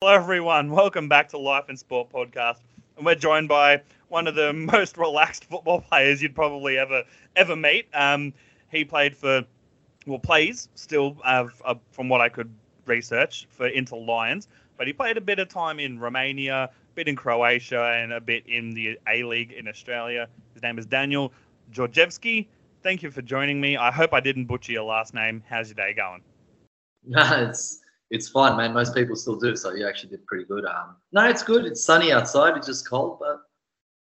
Hello, everyone. Welcome back to Life and Sport podcast, and we're joined by one of the most relaxed football players you'd probably ever ever meet. Um, he played for, well, plays still, uh, from what I could research, for Inter Lions, but he played a bit of time in Romania, a bit in Croatia, and a bit in the A League in Australia. His name is Daniel Georgievski. Thank you for joining me. I hope I didn't butcher your last name. How's your day going? It's it's fine, man. Most people still do, so you actually did pretty good. Um, no, it's good. It's sunny outside. It's just cold, but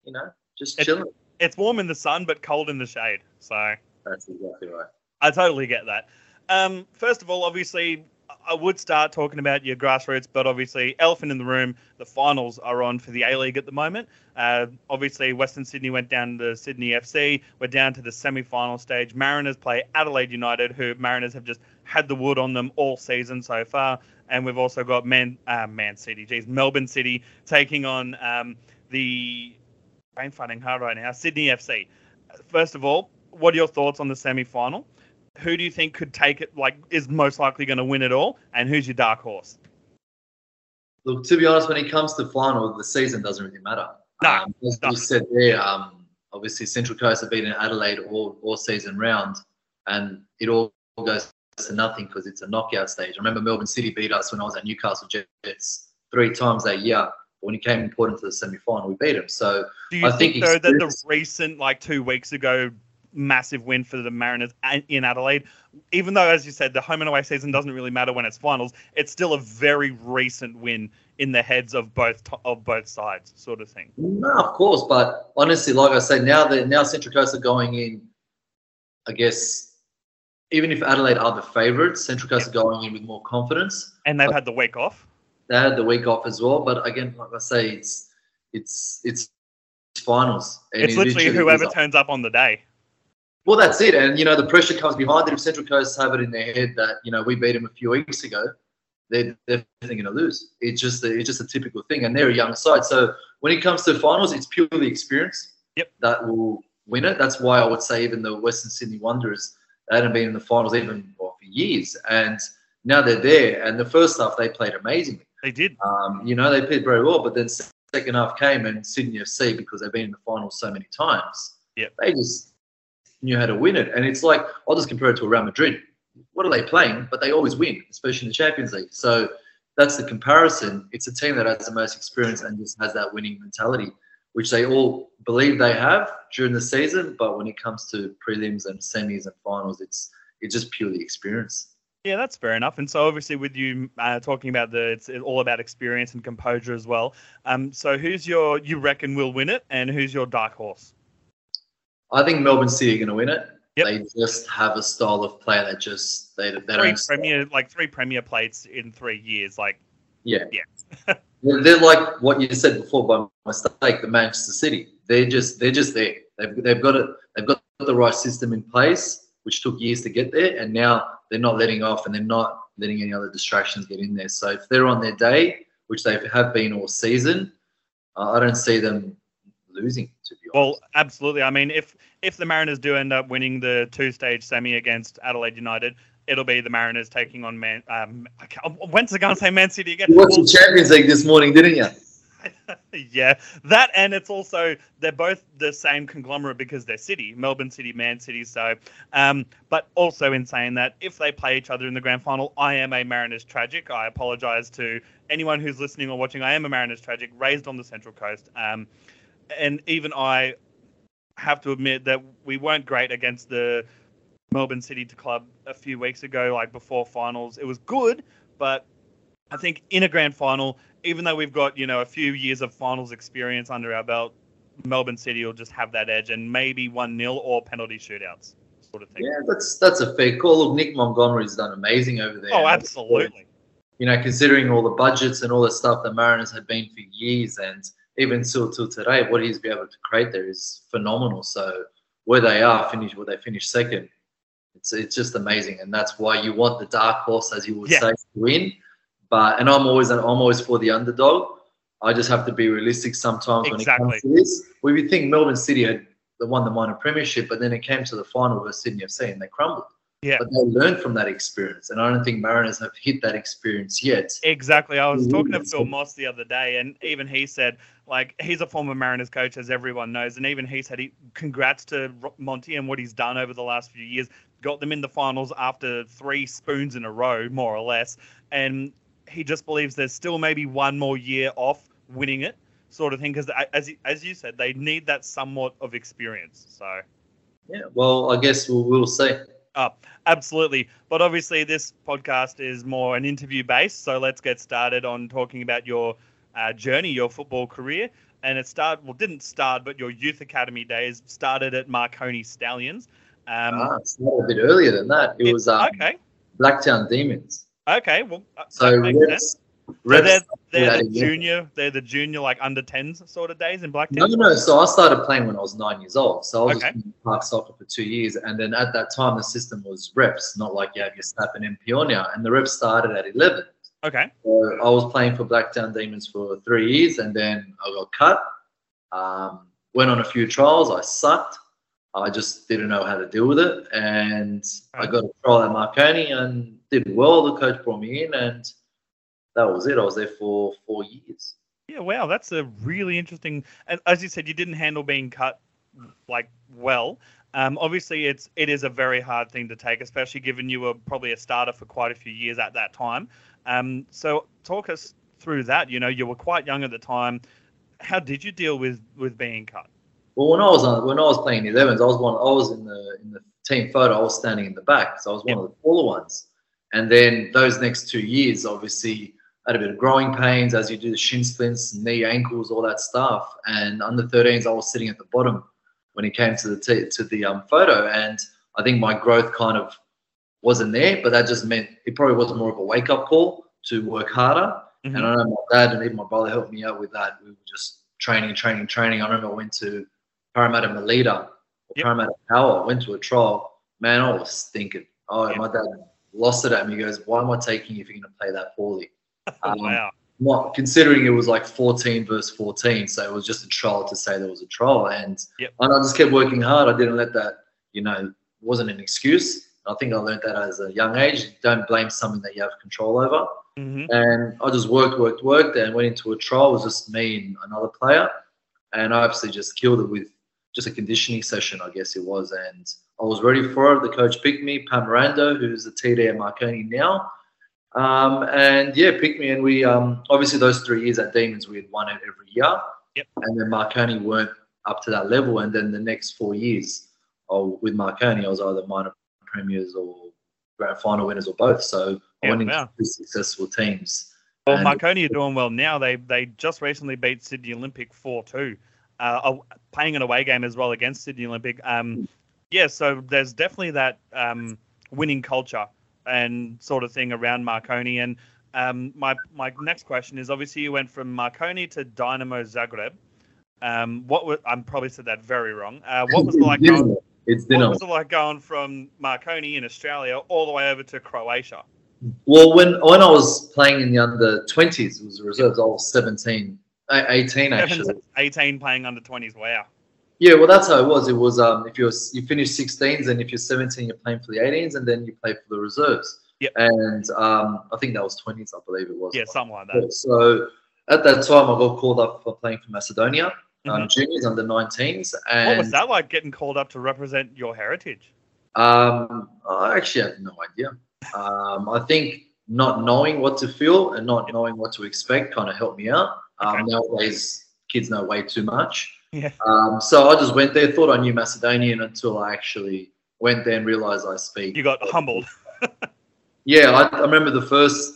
you know, just It's- chilling. It's warm in the sun, but cold in the shade. So That's exactly right. I totally get that. Um, first of all, obviously, I would start talking about your grassroots, but obviously, elephant in the room, the finals are on for the A League at the moment. Uh, obviously, Western Sydney went down to Sydney FC. We're down to the semi final stage. Mariners play Adelaide United, who Mariners have just had the wood on them all season so far. And we've also got Man, uh, Man City, geez, Melbourne City taking on um, the, brain fighting hard right now, Sydney FC. First of all, what are your thoughts on the semi final? who do you think could take it? Like, is most likely going to win it all? And who's your dark horse? Look, to be honest, when it comes to final, the season doesn't really matter. No, um, as no. you said there, um, obviously Central Coast have been in Adelaide all, all season round, and it all goes to nothing because it's a knockout stage. I remember Melbourne City beat us when I was at Newcastle Jets three times that year. But when it came important to the semi final, we beat them. So Do you I think, think though that the recent, like two weeks ago, massive win for the Mariners in Adelaide, even though, as you said, the home and away season doesn't really matter when it's finals, it's still a very recent win in the heads of both to- of both sides, sort of thing. No, of course, but honestly, like I said, now that now Central Coast are going in, I guess, even if Adelaide are the favourites, Central Coast are going in with more confidence. And they've had the week off. They had the week off as well, but again, like I say, it's it's it's finals. It's it literally whoever up. turns up on the day. Well, that's it, and you know the pressure comes behind it. If Central Coast have it in their head that you know we beat them a few weeks ago, they're definitely going to lose. It's just a, it's just a typical thing, and they're a young side. So when it comes to finals, it's purely experience. Yep. That will win it. That's why I would say even the Western Sydney Wanderers they hadn't been in the finals even well, for years, and now they're there. And the first half they played amazingly. They did. Um, you know they played very well, but then second half came and Sydney FC because they've been in the finals so many times. Yep. They just knew how to win it, and it's like I'll just compare it to a Real Madrid. What are they playing? But they always win, especially in the Champions League. So that's the comparison. It's a team that has the most experience and just has that winning mentality, which they all believe they have during the season. But when it comes to prelims and semis and finals, it's it's just purely experience. Yeah, that's fair enough. And so, obviously, with you uh, talking about the, it's all about experience and composure as well. Um, so who's your you reckon will win it, and who's your dark horse? I think Melbourne City are going to win it. Yep. They just have a style of play that just they, they Three don't. premier, like three premier plates in three years. Like, Yeah. Yeah. They're, like what you said before by mistake, the Manchester City. They're just they're just there. They've, they've got it. They've got the right system in place, which took years to get there, and now they're not letting off, and they're not letting any other distractions get in there. So if they're on their day, which they have been all season, uh, I don't see them losing. To be honest. well, absolutely. I mean, if if the Mariners do end up winning the two-stage semi against Adelaide United, it'll be the Mariners taking on Man. Um, I can't- I went to say Man City again. you watched the Champions League this morning, didn't you? yeah, that and it's also they're both the same conglomerate because they're city, Melbourne City, Man City. So, um, but also in saying that, if they play each other in the grand final, I am a Mariners tragic. I apologise to anyone who's listening or watching. I am a Mariners tragic, raised on the Central Coast, um, and even I have to admit that we weren't great against the Melbourne City to club a few weeks ago, like before finals. It was good, but I think in a grand final, even though we've got you know a few years of finals experience under our belt, Melbourne City will just have that edge, and maybe one 0 or penalty shootouts, sort of thing. Yeah, that's that's a fair call. Look, Nick Montgomery's done amazing over there. oh, absolutely. You know, considering all the budgets and all the stuff the Mariners have been for years, and even still till today, what he's been able to create there is phenomenal. So where they are, finish where they finish second, it's it's just amazing, and that's why you want the dark horse, as you would Yeah. say, to win. But and I'm always I'm always for the underdog. I just have to be realistic sometimes when it comes to this. We would think Melbourne City had won the minor premiership, but then it came to the final versus Sydney FC and they crumbled. Yeah. But they learned from that experience, and I don't think Mariners have hit that experience yet. Exactly. I was talking to Phil Moss the other day, and even he said, like, he's a former Mariners coach, as everyone knows, and even he said, he congrats to Monty and what he's done over the last few years. Got them in the finals after three spoons in a row, more or less, and he just believes there's still maybe one more year off winning it, sort of thing. Because uh, as you- as you said, they need that somewhat of experience. So. Yeah. Well, I guess we'll, we'll see. Ah, absolutely. But obviously, this podcast is more an interview based. So let's get started on talking about your uh, journey, your football career. And it started, well, didn't start, but your youth academy days started at Marconi Stallions. Um, ah, a bit earlier than that. It it- was um, okay. Blacktown Demons. Okay. Well, uh, So reps, So they're, they're the junior, they're the junior, like under 10s sort of days in No, Blacktown. no, no. So I started playing when I was nine years old. So I was Okay. just playing park soccer for two years, and then at that time the system was reps, not like you have your snap and MP on now. And the reps started at eleven. Okay. So I was playing for Blacktown Demons for three years, and then I got cut. Um, went on a few trials. I sucked. I just didn't know how to deal with it, and I got a trial at Marconi and did well. The coach brought me in, and that was it. I was there for four years. Yeah, wow, that's a really interesting. And as you said, you didn't handle being cut like well. Um, obviously, it's it is a very hard thing to take, especially given you were probably a starter for quite a few years at that time. Um, so talk us through that. You know, you were quite young at the time. How did you deal with with being cut? Well, when I was on, when I was playing the 11s, I was one. I was in the in the team photo. I was standing in the back, so I was one of the taller ones. And then those next two years, obviously, I had a bit of growing pains as you do the shin splints, knee, ankles, all that stuff. And under 13s, I was sitting at the bottom when it came to the t- to the um, photo, and I think my growth kind of wasn't there. But that just meant it probably was more of a wake up call to work harder. Mhm. And I know my dad and even my brother helped me out with that. We were just training, training, training. I remember I went to Parramatta Melita, or Yep. Parramatta Power. I went to a trial. Man, I was stinking. Oh, Yep. my dad lost it at me. He goes, "Why am I taking you if you're going to play that poorly?" Um, wow. not considering it was like 14 versus 14, so it was just a trial to say there was a trial. And Yep. and I just kept working hard. I didn't let that, you know, wasn't an excuse. I think I learned that as a young age. Don't blame something that you have control over. hmm And I just worked, worked, worked, and went into a trial. It was just me and another player, and I obviously just killed it with just a conditioning session, I guess it was. And I was ready for it. The coach picked me, Pam Miranda, who's the TD at Marconi now. Um, and yeah, picked me, and we um, obviously those three years at Demons we had won it every year. Yep. And then Marconi weren't up to that level, and then the next four years, oh, with Marconi, I was either minor premiers or grand final winners or both. So Yeah, went into wow. two successful teams. Well, And- Marconi are doing well now. They they just recently beat Sydney Olympic four two, uh, a- playing an away game as well against Sydney Olympic. Um, yeah, so there's definitely that um, winning culture and sort of thing around Marconi. And um, my my next question is obviously you went from Marconi to Dynamo Zagreb. Um, what was, I'm probably said that very wrong. Uh, what was like going, It's what dinner. was it like going from Marconi in Australia all the way over to Croatia? Well, when when I was playing in the under twenties, it was the reserves. I was 17, eh, 18 actually. 18 playing under 20s. Wow. Yeah, well, that's how it was. It was um, if you're you finish 16s, and if you're 17, you're playing for the 18s, and then you play for the reserves. Yep. And um, I think that was 20s, I believe it was. Yeah, something like that. So at that time, I got called up for playing for Macedonia, Mhm. juniors under 19s, What was that like getting called up to represent your heritage? Um, I actually have no idea. Um, I think not knowing what to feel and not knowing what to expect kind of helped me out. Um, Okay. Nowadays, kids know way too much. Yeah. Um, so I just went there, thought I knew Macedonian until I actually went there and realized I speak. You got humbled. Yeah, I, I remember the first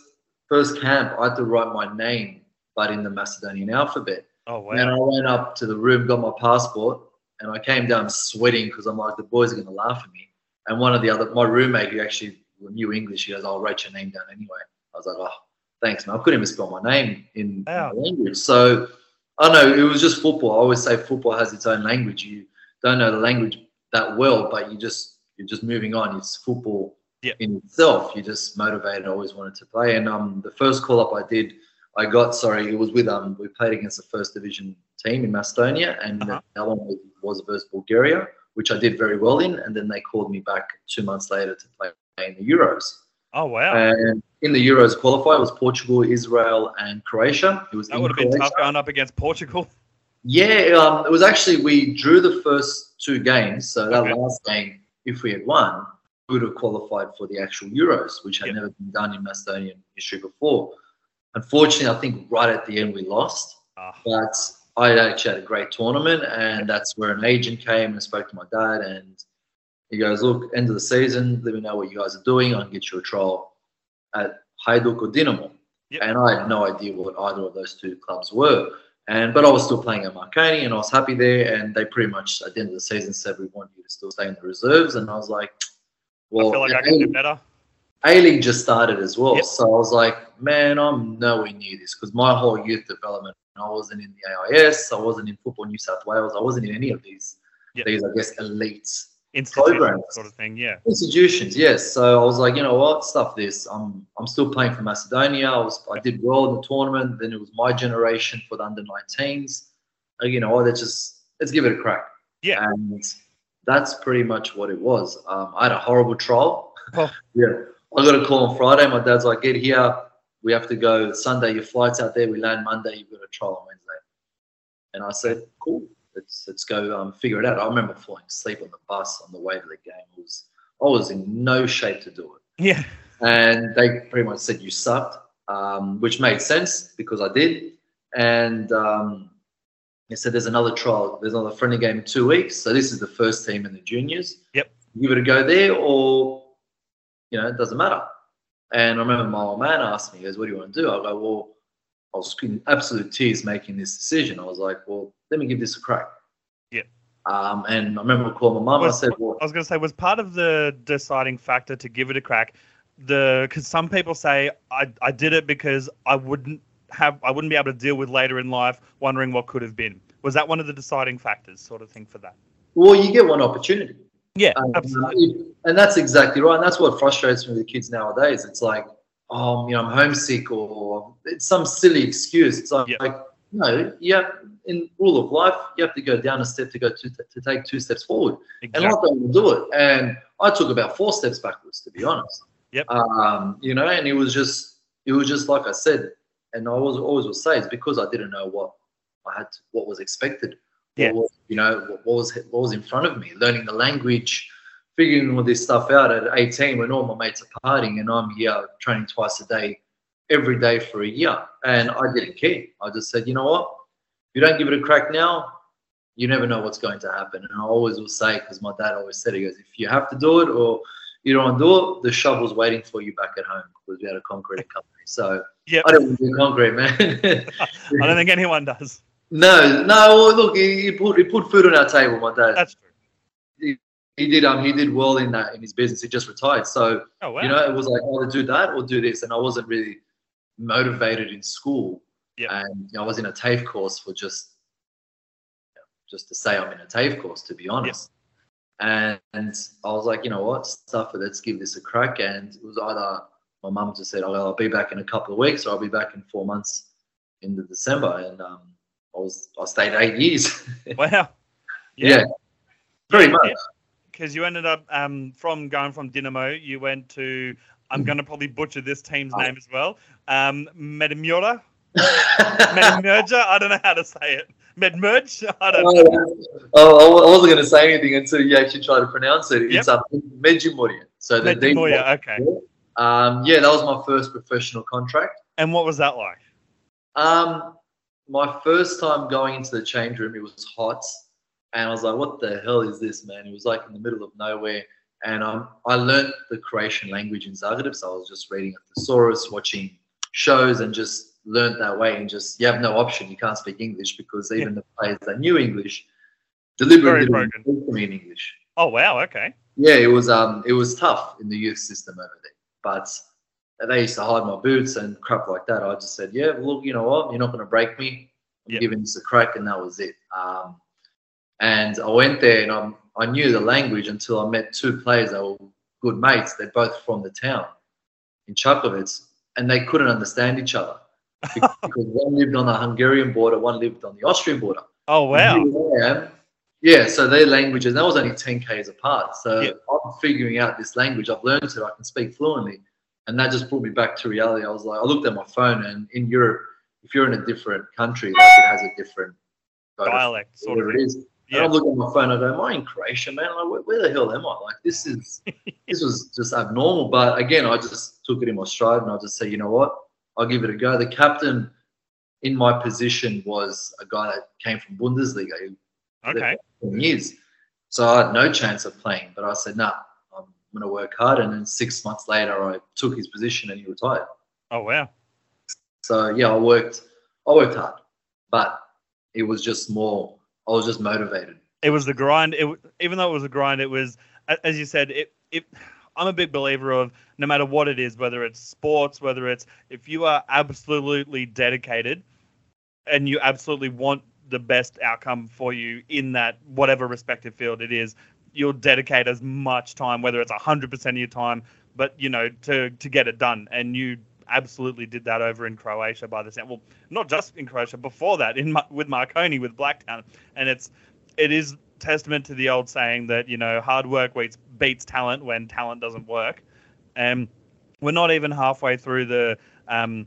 first camp. I had to write my name, but in the Macedonian alphabet. Oh, wow! And I went up to the room, got my passport, and I came down sweating because I'm like, the boys are going to laugh at me. And one of the other, my roommate, who actually knew English, he goes, I'll write your name down anyway. I was like, oh, thanks, man. I couldn't even spell my name in, Wow. language. So I know it was just football. I always say football has its own language. You don't know the language that well, but you just you're just moving on. It's football Yeah. in itself. You're just motivated. Always wanted to play. And um, the first call up I did, I got sorry, it was with um we played against the first division team in Macedonia, and Uh-huh. the one was versus Bulgaria, which I did very well in. And then they called me back two months later to play in the Euros. Oh wow, And in the Euros qualifier, it was Portugal, Israel, and Croatia. It was that would have been Croatia. tough going up against Portugal. Yeah, um, it was actually we drew the first two games. So that Okay. last game, if we had won, we would have qualified for the actual Euros, which had Yep. never been done in Macedonian history before. Unfortunately, I think right at the end we lost. Ah, But I actually had a great tournament, and that's where an agent came and spoke to my dad, and he goes, "Look, end of the season, let me know what you guys are doing. I can get you a trial at Hajduk or Dinamo." Yep. And I had no idea what either of those two clubs were, and but I was still playing at Marconi, and I was happy there. And they pretty much at the end of the season said, "We want you to still stay in the reserves," and I was like, "Well, I feel like I can do better. A League just started as well. Yep. So I was like, man, I'm nowhere near this because my whole youth development, I wasn't in the AIS, I wasn't in Football New South Wales, I wasn't in any of these, Yep. these I guess, elite programs. sort of thing. Yeah. institutions. Yes. So I was like, you know what, stuff this. I'm I'm still playing for Macedonia. I was I did well in the tournament. Then it was my generation for the under 19s. You know let's just let's give it a crack. Yeah. And that's pretty much what it was. Um, I had a horrible trial. Oh. yeah. I got a call on Friday. My dad's like, get here. We have to go Sunday. Your flight's out there. We land Monday. You've got a trial on Wednesday. And I said, cool. Let's let's go um, figure it out. I remember falling asleep on the bus on the way to the game. It was I was in no shape to do it. Yeah. And they pretty much said you sucked, um, which made sense because I did. And um, they said there's another trial, there's another friendly game in two weeks. So this is the first team in the juniors. Yep. Give it a go there, or you know, it doesn't matter. And I remember my old man asked me, he goes, What do you want to do? I go, Well, I was in absolute tears making this decision. I was like, Well, let me give this a crack. Yeah. Um, and I remember calling my mum. I said, Well, I was going to say, was part of the deciding factor to give it a crack the because some people say I I did it because I wouldn't have I wouldn't be able to deal with later in life wondering what could have been. Was that one of the deciding factors, sort of thing, for that? well, you get one opportunity. Yeah, Um, absolutely. And that's exactly right. And that's what frustrates me with the kids nowadays. It's like, oh, you know, I'm homesick or it's some silly excuse. It's like, Yeah. like no, yeah, in rule of life, you have to go down a step to go to, to take two steps forward. And Exactly. I don't do it. And I took about four steps backwards, to be honest. Yep. Um, you know, and it was just, it was just like I said, and I was always will say it's because I didn't know what I had, to, what was expected. Yeah. What you know, what, was what was in front of me, learning the language, figuring all this stuff out at 18 when all my mates are partying and I'm here training twice a day, every day for a year. And I didn't care. I just said, you know what? If you don't give it a crack now, you never know what's going to happen. And I always will say, because my dad always said, he goes, if you have to do it or you don't want to do it, the shovel's waiting for you back at home because we had a concrete company. So Yep. I don't do concrete, man. I don't think anyone does. No, no. Look, he, he put he put food on our table. My dad, That's true. he did um he did well in that in his business. He just retired, so Oh wow. you know it was like either do that or do this, and I wasn't really motivated in school. Yeah. and you know, I was in a TAFE course for just you know, just to say I'm in a TAFE course, to be honest. And, and I was like, you know what, stuff it. Let's give this a crack. And it was either my mum just said, oh, I'll be back in a couple of weeks, or I'll be back in four months into December. And um, I was I stayed eight years. wow. yeah, pretty much. Because you ended up um, from going from Dinamo, you went to I'm Mhm. going to probably butcher this team's name as well. Um, Medmura, Medmerger. I don't know how to say it. Medmerge. I don't know. Oh, I wasn't going to say anything until you actually try to pronounce it. It's um, Međimurje. So the Okay. Um, yeah, that was my first professional contract. And what was that like? Um, my first time going into the change room, it was hot, and I was like, "What the hell is this, man?" It was like in the middle of nowhere, and um, I learned the Croatian language in Zagreb, so I was just reading a thesaurus, watching shows, and just learned that way. And just you have no option; you can't speak English because even the players that knew English deliberately didn't speak to me in English. Oh wow. Okay. Yeah, it was um it was tough in the youth system over there. But they used to hide my boots and crap like that. I just said, Yeah, well, look, you know what? You're not gonna break me. I'm Yep. giving this a crack and that was it. Um and I went there and I'm, I knew the language until I met two players that were good mates. They're both from the town in Čakovec and they couldn't understand each other because one lived on the Hungarian border, one lived on the Austrian border. Oh wow. Am. Yeah, so their languages, that was only 10 Ks apart. So Yeah. I'm figuring out this language. I've learned it, I can speak fluently. And that just brought me back to reality. I was like, I looked at my phone, and in Europe, if you're in a different country, like it has a different Dialect, sort of. whatever it is. And I'm looking at my phone, I go, Am I in Croatia, man? Like, where, where the hell am I? Like, this is this was just abnormal. But again, I just took it in my stride and I just say, you know what? I'll give it a go. The captain in my position was a guy that came from Bundesliga. Okay. 10 years. So I had no chance of playing, but I said, nah, going to work hard. And then six months later, I took his position and he retired. Oh wow. So yeah, I worked, I worked hard, but it was just more, I was just motivated. It was the grind. It even though it was a grind, it was as you said. It it. I'm a big believer of no matter what it is, whether it's sports, whether it's if you are absolutely dedicated and you absolutely want the best outcome for you in that whatever respective field it is, you'll dedicate as much time, whether it's hundred percent of your time, but you know to to get it done. And you absolutely did that over in Croatia by the sound. Well, not just in Croatia, before that in with Marconi with Blacktown, and it's it is testament to the old saying that you know hard work beats beats talent when talent doesn't work. And we're not even halfway through the um,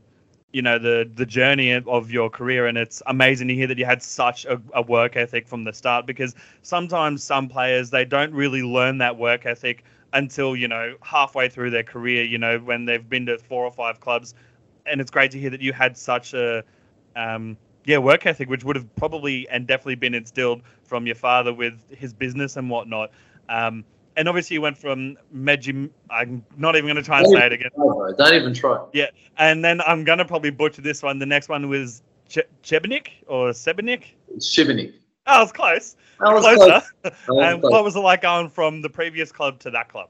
you know the the journey of- your career, and it's amazing to hear that you had such a, a work ethic from the start. Because sometimes some players they don't really learn that work ethic until you know halfway through their career. You know when they've been to four or five clubs, and it's great to hear that you had such a um, yeah work ethic, which would have probably and definitely been instilled from your father with his business and whatnot. Um, and obviously, you went from Meji. I'm not even going to try and say it again. Try. Don't even try. Yeah, and then I'm going to probably butcher this one. The next one was che- Chebenik or Sebenik. It's Oh, I was close. That was Closer. close. Was And close. what was it like going from the previous club to that club?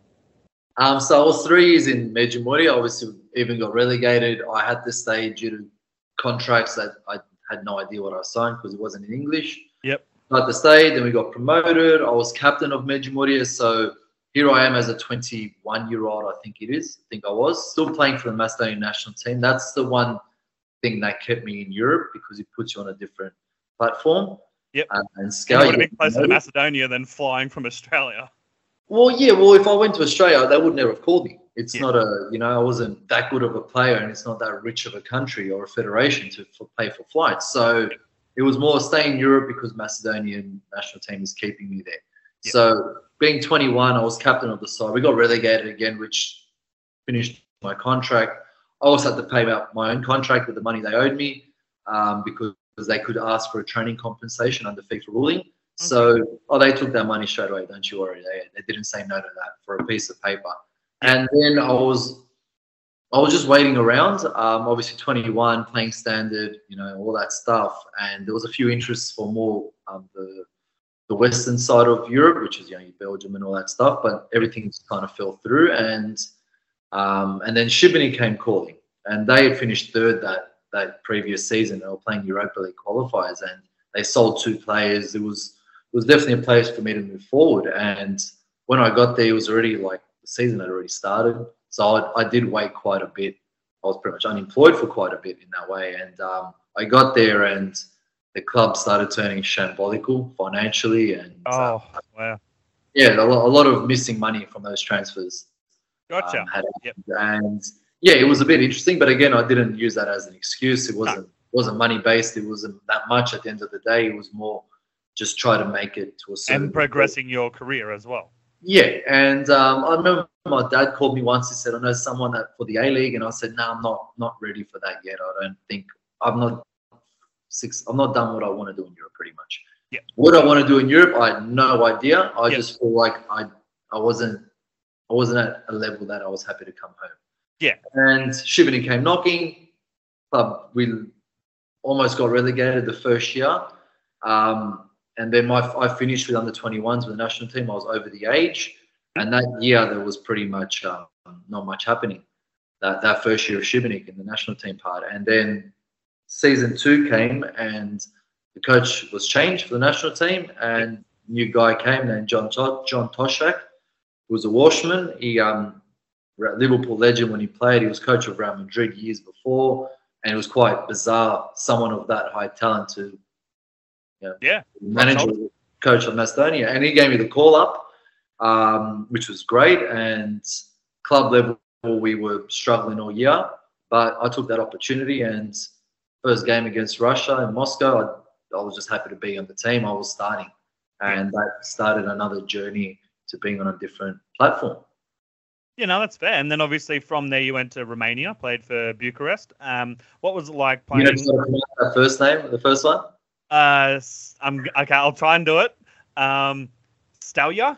Um, so I was three years in Međimurje. Obviously, even got relegated. I had to stay due to contracts that I had no idea what I signed because it wasn't in English. Had to stay. Then we got promoted. I was captain of Međimurje. So here I am as a 21 year old. I think it is. I think I was still playing for the Macedonian national team. That's the one thing that kept me in Europe because it puts you on a different platform. Yep. Uh, and You scale. would have you been closer to. Macedonia than flying from Australia. Well, yeah. Well, if I went to Australia, they would never have called me. It's Yeah. not a, you know, I wasn't that good of a player, and it's not that rich of a country or a federation to f- pay for flights. So it was more stay in Europe because Macedonian national team is keeping me there. Yeah. So being 21, I was captain of the side. We got relegated again, which finished my contract. I also had to pay out my own contract with the money they owed me um, because they could ask for a training compensation under FIFA ruling. So, oh, they took that money straight away. Don't you worry. They, they didn't say no to that for a piece of paper. And then I was, I was just waiting around. Um, obviously, 21, playing standard, you know, all that stuff. And there was a few interests for more um, the the western side of Europe, which is you know Belgium and all that stuff. But everything just kind of fell through. And um, and then Šibenik came calling, and they had finished third that that previous season. They were playing Europa League qualifiers, and they sold two players. It was it was definitely a place for me to move forward. And when I got there, it was already like the season had already started. So I, I did wait quite a bit. I was pretty much unemployed for quite a bit in that way. And um, I got there, and the club started turning shambolical financially, and uh, Oh, wow. yeah, a lot, a lot of missing money from those transfers Gotcha. um, had Yep. and yeah, it was a bit interesting. But again, I didn't use that as an excuse. It wasn't wasn't money based. It wasn't that much. At the end of the day, it was more just try to make it to a certain and progressing your career as well. Yeah, and um, I remember my dad called me once. He said, "I know someone that for the A League," and I said, "No, I'm not not ready for that yet. I don't think I'm not six. I'm not done what I want to do in Europe, pretty much. Yeah. What I want to do in Europe, I had no idea. I just feel like I I wasn't I wasn't at a level that I was happy to come home. Yeah. And Šibenik came knocking. Club we almost got relegated the first year. Um, and then my I finished with under 21s with the national team. I was over the age, and that year there was pretty much um, not much happening. That that first year of Šibenik in the national team part, and then season two came, and the coach was changed for the national team, and new guy came named John John Toshack, who was a Welshman. He um, Liverpool legend when he played. He was coach of Real Madrid years before, and it was quite bizarre. Someone of that high talent to Yeah. manager coach of Macedonia, and he gave me the call up, um, which was great. And club level, we were struggling all year, but I took that opportunity. And first game against Russia in Moscow, I, I was just happy to be on the team. I was starting, and that started another journey to being on a different platform. Yeah, no, that's fair. And then obviously from there you went to Romania, played for Bucharest. Um, what was it like playing? You know, first name, the first one. Uh, I'm okay. I'll try and do it. Um, Stelia.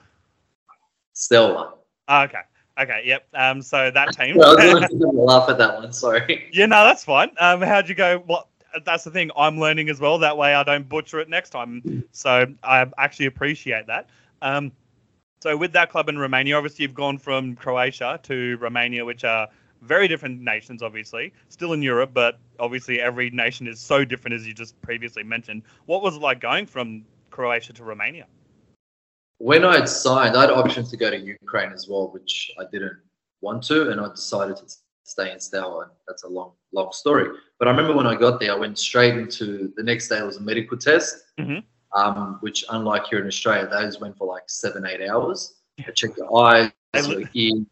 Stella. Oh, okay. Okay. Yep. Um, so that team. well, I was to laugh at that one. Sorry. Yeah, no, that's fine. Um, how'd you go? What? That's the thing. I'm learning as well. That way, I don't butcher it next time. So I actually appreciate that. Um, so with that club in Romania, obviously you've gone from Croatia to Romania, which are very different nations, obviously, still in Europe, but obviously every nation is so different as you just previously mentioned. What was it like going from Croatia to Romania? When I had signed, I had options to go to Ukraine as well, which I didn't want to, and I decided to stay in Steaua. That's a long, long story. But I remember when I got there, I went straight into the next day. It was a medical test. Mm-hmm um, which unlike here in Australia, those went for like seven, eight hours. They check your eyes, your ears.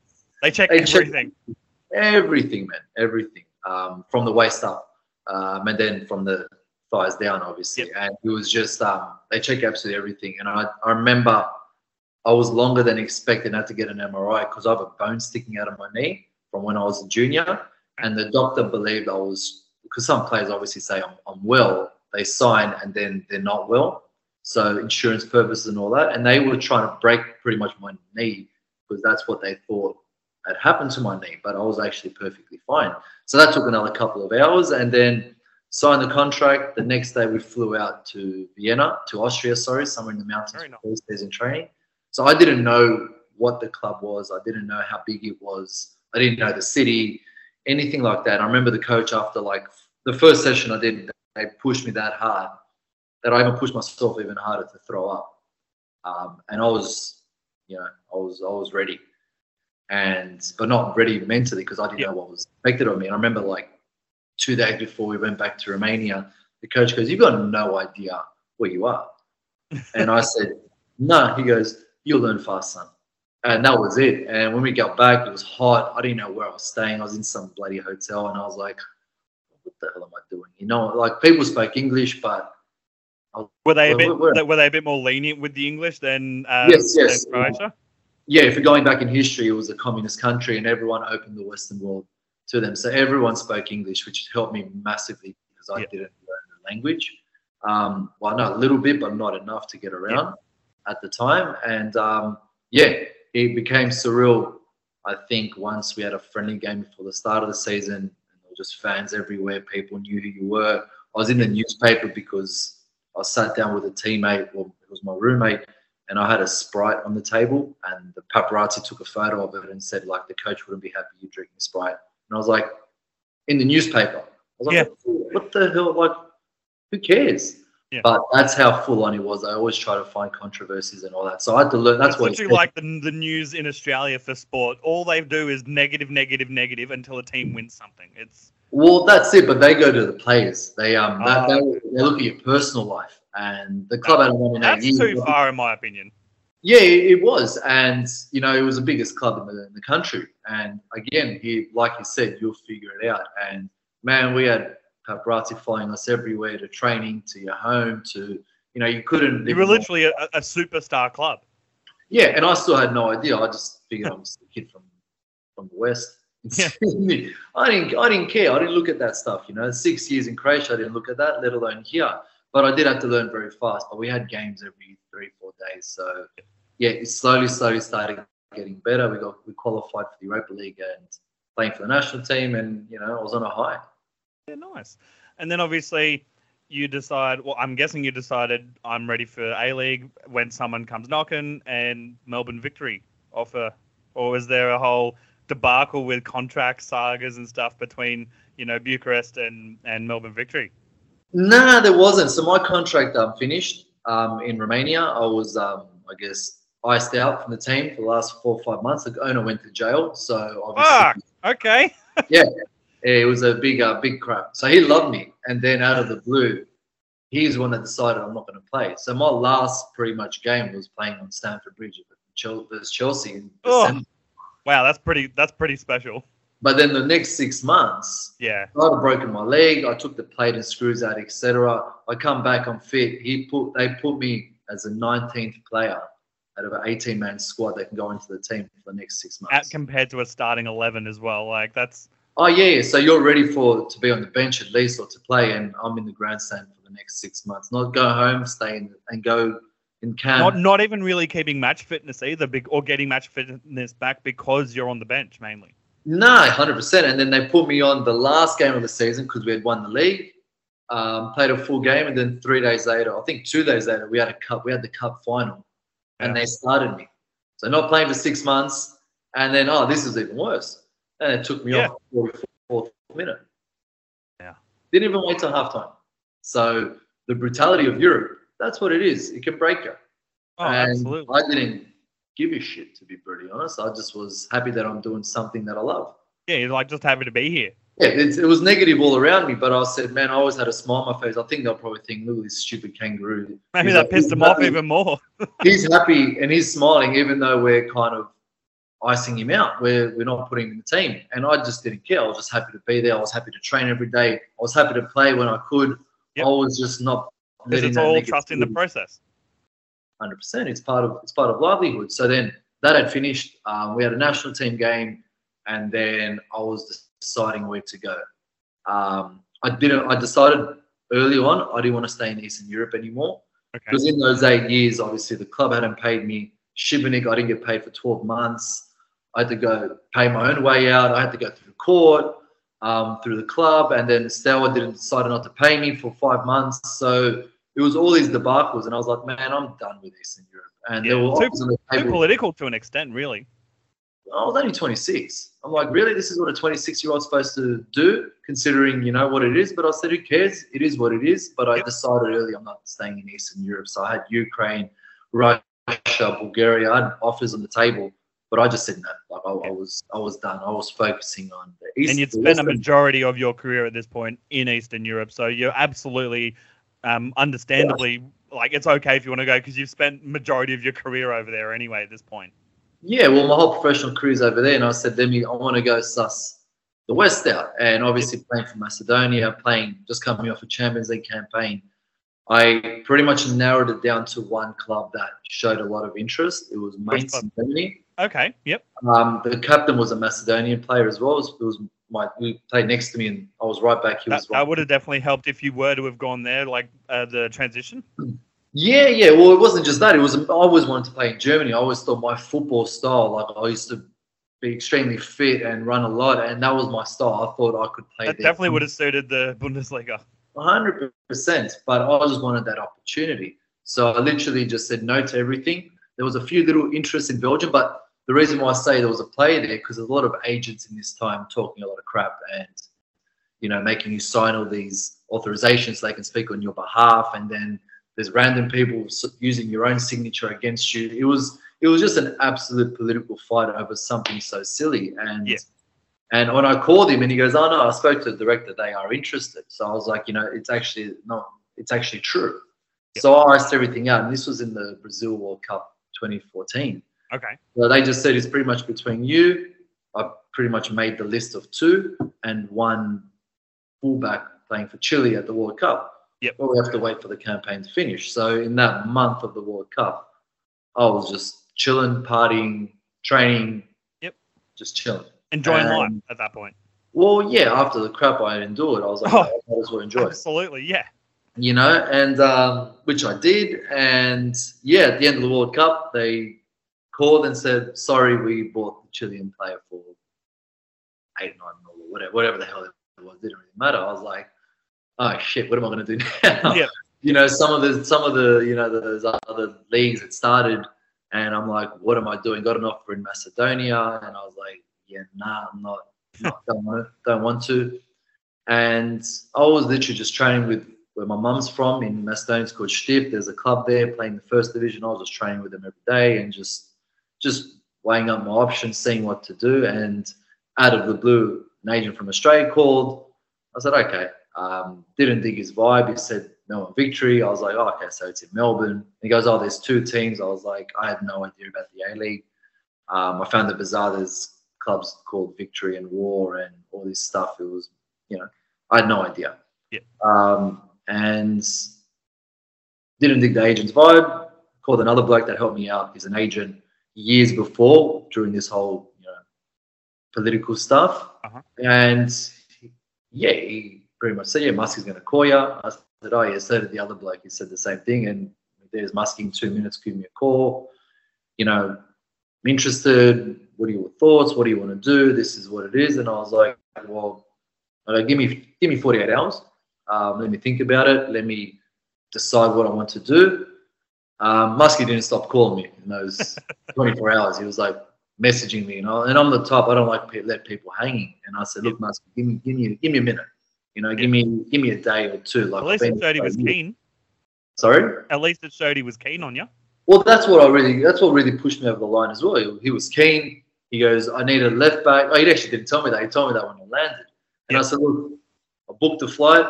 They check they everything. Check everything, man, everything um, from the waist up, um, and then from the thighs down, obviously. Yep. And it was just um, they check absolutely everything. And I, I remember I was longer than expected. I had to get an MRI because I have a bone sticking out of my knee from when I was a junior, and the doctor believed I was because some players obviously say I'm, I'm well. They sign and then they're not well so insurance purposes and all that. And they were trying to break pretty much my knee because that's what they thought had happened to my knee, but I was actually perfectly fine. So that took another couple of hours, and then signed the contract. The next day we flew out to Vienna, to Austria, sorry, somewhere in the mountains for nice. days in training. So I didn't know what the club was. I didn't know how big it was. I didn't know the city, anything like that. I remember the coach after like the first session I did, they pushed me that hard that I even pushed myself even harder to throw up. Um, and I was, you know, I was I was ready, and but not ready mentally because I didn't know what was expected of me. And I remember like two days before we went back to Romania, the coach goes, "You've got no idea where you are," and I said, "No." Nah. He goes, "You'll learn fast, son." And that was it. And when we got back, it was hot. I didn't know where I was staying. I was in some bloody hotel, and I was like, "What the hell am I doing?" You know, like people spoke English, but were they a bit were, were they a bit more lenient with the English than uh, yes, yes. Than Croatia? Yeah, if you're going back in history, it was a communist country, and everyone opened the Western world to them. So everyone spoke English, which helped me massively because I didn't learn the language. Um, well, not a little bit, but not enough to get around at the time. And um, yeah, it became surreal. I think once we had a friendly game before the start of the season, and there were just fans everywhere. People knew who you were. I was in the newspaper because I sat down with a teammate, well, it was my roommate, and I had a Sprite on the table, and the paparazzi took a photo of it and said, like, the coach wouldn't be happy you drinking Sprite. And I was like, in the newspaper. I was like, yeah. what, the hell? Like, who cares? Yeah. But that's how full on it was. I always try to find controversies and all that. So I had to learn. That's it's what literally like the, the news in Australia for sport. All they do is negative, negative, negative until a team wins something. It's well, that's it. But they go to the players. They um uh, they, they, look at your personal life, and the club had won in That's years. too far, in my opinion. Yeah, it was, and you know, it was the biggest club in the, in the country. And again, he, like you said, you'll figure it out. And man, we had paparazzi following us everywhere to training, to your home, to you know, you couldn't. You were literally a, a, superstar club. Yeah, and I still had no idea. I just figured I was a kid from from the west. Yeah. I didn't I didn't care. I didn't look at that stuff, you know. Six years in Croatia, I didn't look at that, let alone here. But I did have to learn very fast. But we had games every three, four days. So yeah, it slowly, slowly started getting better. We got we qualified for the Europa League and playing for the national team and you know, I was on a high. Yeah, nice. And then obviously you decide well I'm guessing you decided I'm ready for A League when someone comes knocking and Melbourne victory offer or was there a whole debacle with contract sagas and stuff between you know Bucharest and and Melbourne Victory? Nah, there wasn't. So my contract um, finished um, in Romania. I was, um, I guess, iced out from the team for the last four or five months. The owner went to jail, so obviously, okay. yeah, it was a big, uh, big crap. So he loved me, and then out of the blue, he's the one that decided I'm not going to play. So my last pretty much game was playing on Stamford Bridge versus Chelsea in Oh. December. Wow, that's pretty. That's pretty special. But then the next six months, Yeah. I had broken my leg. I took the plate and screws out, etc. I come back, I'm fit. He put they put me as a 19th player out of an 18 man squad that can go into the team for the next six months. At compared to a starting eleven as well. Like that's oh yeah, yeah, so you're ready for to be on the bench at least or to play, and I'm in the grandstand for the next six months. Not go home, stay in, and go in camp. not not even really keeping match fitness either, big or getting match fitness back because you're on the bench mainly. No, hundred percent. And then they put me on the last game of the season because we had won the league. Um, played a full game, and then three days later, I think two days later, we had a cup. We had the cup final, and they started me. So not playing for six months, and then oh, this is even worse. And it took me Yeah. off the 44th minute. Yeah. Didn't even wait till halftime. So the brutality of Europe, that's what it is. It can break you. Oh, and absolutely. I didn't give a shit, to be brutally honest. I just was happy that I'm doing something that I love. Yeah, you're like just happy to be here. Yeah, it, it was negative all around me, but I said, man, I always had a smile on my face. I think they'll probably think, look at this stupid kangaroo. Maybe He's that like- pissed him off even more. He's happy and he's smiling, even though we're kind of icing him out. We're, we're not putting him in the team. And I just didn't care. I was just happy to be there. I was happy to train every day. I was happy to play when I could. Yep. I was just not Because it's all trust in the process. Hundred percent. It's part of it's part of livelihood. So then that had finished. Um, we had a national team game, and then I was deciding where to go. Um, I didn't. I decided early on I didn't want to stay in Eastern Europe anymore Okay. because in those eight years, obviously the club hadn't paid me. Šibenik, I didn't get paid for twelve months. I had to go pay my own way out. I had to go through court, um, through the club, and then Steaua didn't decide not to pay me for five months. So it was all these debacles, and I was like, man, I'm done with Eastern Europe. And there were too- the Too political to an extent, really. I was only 26. I'm like, really? This is what a 26 year old's supposed to do, considering you know what it is. But I said, who cares? It is what it is. But I Yep. decided early, I'm not staying in Eastern Europe. So I had Ukraine, Russia, Bulgaria. I had offers on the table, but I just said no. Like I, I was, I was done. I was focusing on the East. and you'd spent a majority of your career at this point in Eastern Europe, so you're absolutely, um, understandably, like it's okay if you want to go because you've spent majority of your career over there anyway at this point. Yeah, well, my whole professional career is over there, and I said, let me, I want to go suss the West out. And obviously, playing for Macedonia, playing just coming off a Champions League campaign, I pretty much narrowed it down to one club that showed a lot of interest. It was Mainz in Germany. Okay, yep, Um, the captain was a Macedonian player as well. It was, it was my we played next to me, and I was right back. He that, was right that would have definitely helped if you were to have gone there, like uh, the transition. Yeah, yeah. Well, it wasn't just that. It was I always wanted to play in Germany. I always thought my football style, like I used to be extremely fit and run a lot, and that was my style. I thought I could play That there. definitely would have suited the Bundesliga. hundred percent. But I just wanted that opportunity, so I literally just said no to everything. There was a few little interests in Belgium, but the reason why I say there was a play there because there's a lot of agents in this time talking a lot of crap and you know making you sign all these authorizations so they can speak on your behalf, and then there's random people using your own signature against you. It was it was just an absolute political fight over something so silly. And Yeah. and when I called him and he goes, "Oh no, I spoke to the director. They are interested." So I was like, you know, it's actually not. It's actually true. Yep. So I iced everything out, and this was in the Brazil World Cup 2014. Okay, So they just said it's pretty much between you. I pretty much made the list of two and one fullback playing for Chile at the World Cup. Yep. But we have to wait for the campaign to finish. So in that month of the World Cup, I was just chilling, partying, training. Yep. Just chilling. enjoying Um, life at that point. Well, yeah, after the crap I endured, I was like, Oh. I might as well enjoy Absolutely, yeah. you know, and um, which I did. And yeah, at the end of the World Cup, they called and said, "Sorry, we bought the Chilean player for eight nine mil or whatever, whatever the hell it was. it Didn't really matter." I was like, "Oh shit, what am I going to do now?" Yeah. You know, some of the some of the you know those other leagues that started, and I'm like, "What am I doing?" Got an offer in Macedonia, and I was like, "Yeah, nah, I'm not. not don't want to. Don't want to." And I was literally just training with where my mum's from in Macedonia. It's called Stip. There's a club there playing the first division. I was just training with them every day and just just weighing up my options, seeing what to do. And out of the blue, an agent from Australia called. I said, okay. Um, didn't dig his vibe. He said Melbourne Victory. I was like, oh, okay, so it's in Melbourne. He goes, oh, there's two teams. I was like, I had no idea about the A League. Um, I found the bizarre there's clubs called Victory and War and all this stuff. It was, you know, I had no idea. Yeah. Um, and didn't dig the agent's vibe. Called another bloke that helped me out. He's an agent years before during this whole, you know, political stuff. Uh-huh. And yeah, he pretty much said, yeah, Musk is going to call you. I said, oh, yeah, so did the other bloke. He said the same thing. And there's Muskie in two minutes, give me a call. You know, I'm interested. What are your thoughts? What do you want to do? This is what it is. And I was like, well, okay, give me give me 48 hours. Um, let me think about it. Let me decide what I want to do. Um, Muskie didn't stop calling me in those 24 hours. He was like messaging me, you know, and I'm the type I don't like to let people hanging. And I said, look, Muskie, give me give me give me a minute. You know, give me give me a day or two. Like At least it showed he was keen. Sorry. At least it showed he was keen on you. Well, that's what I really that's what really pushed me over the line as well. He, he was keen. He goes, I need a left back. Oh, he actually didn't tell me that. He told me that when I landed. And I said, look, I booked the flight.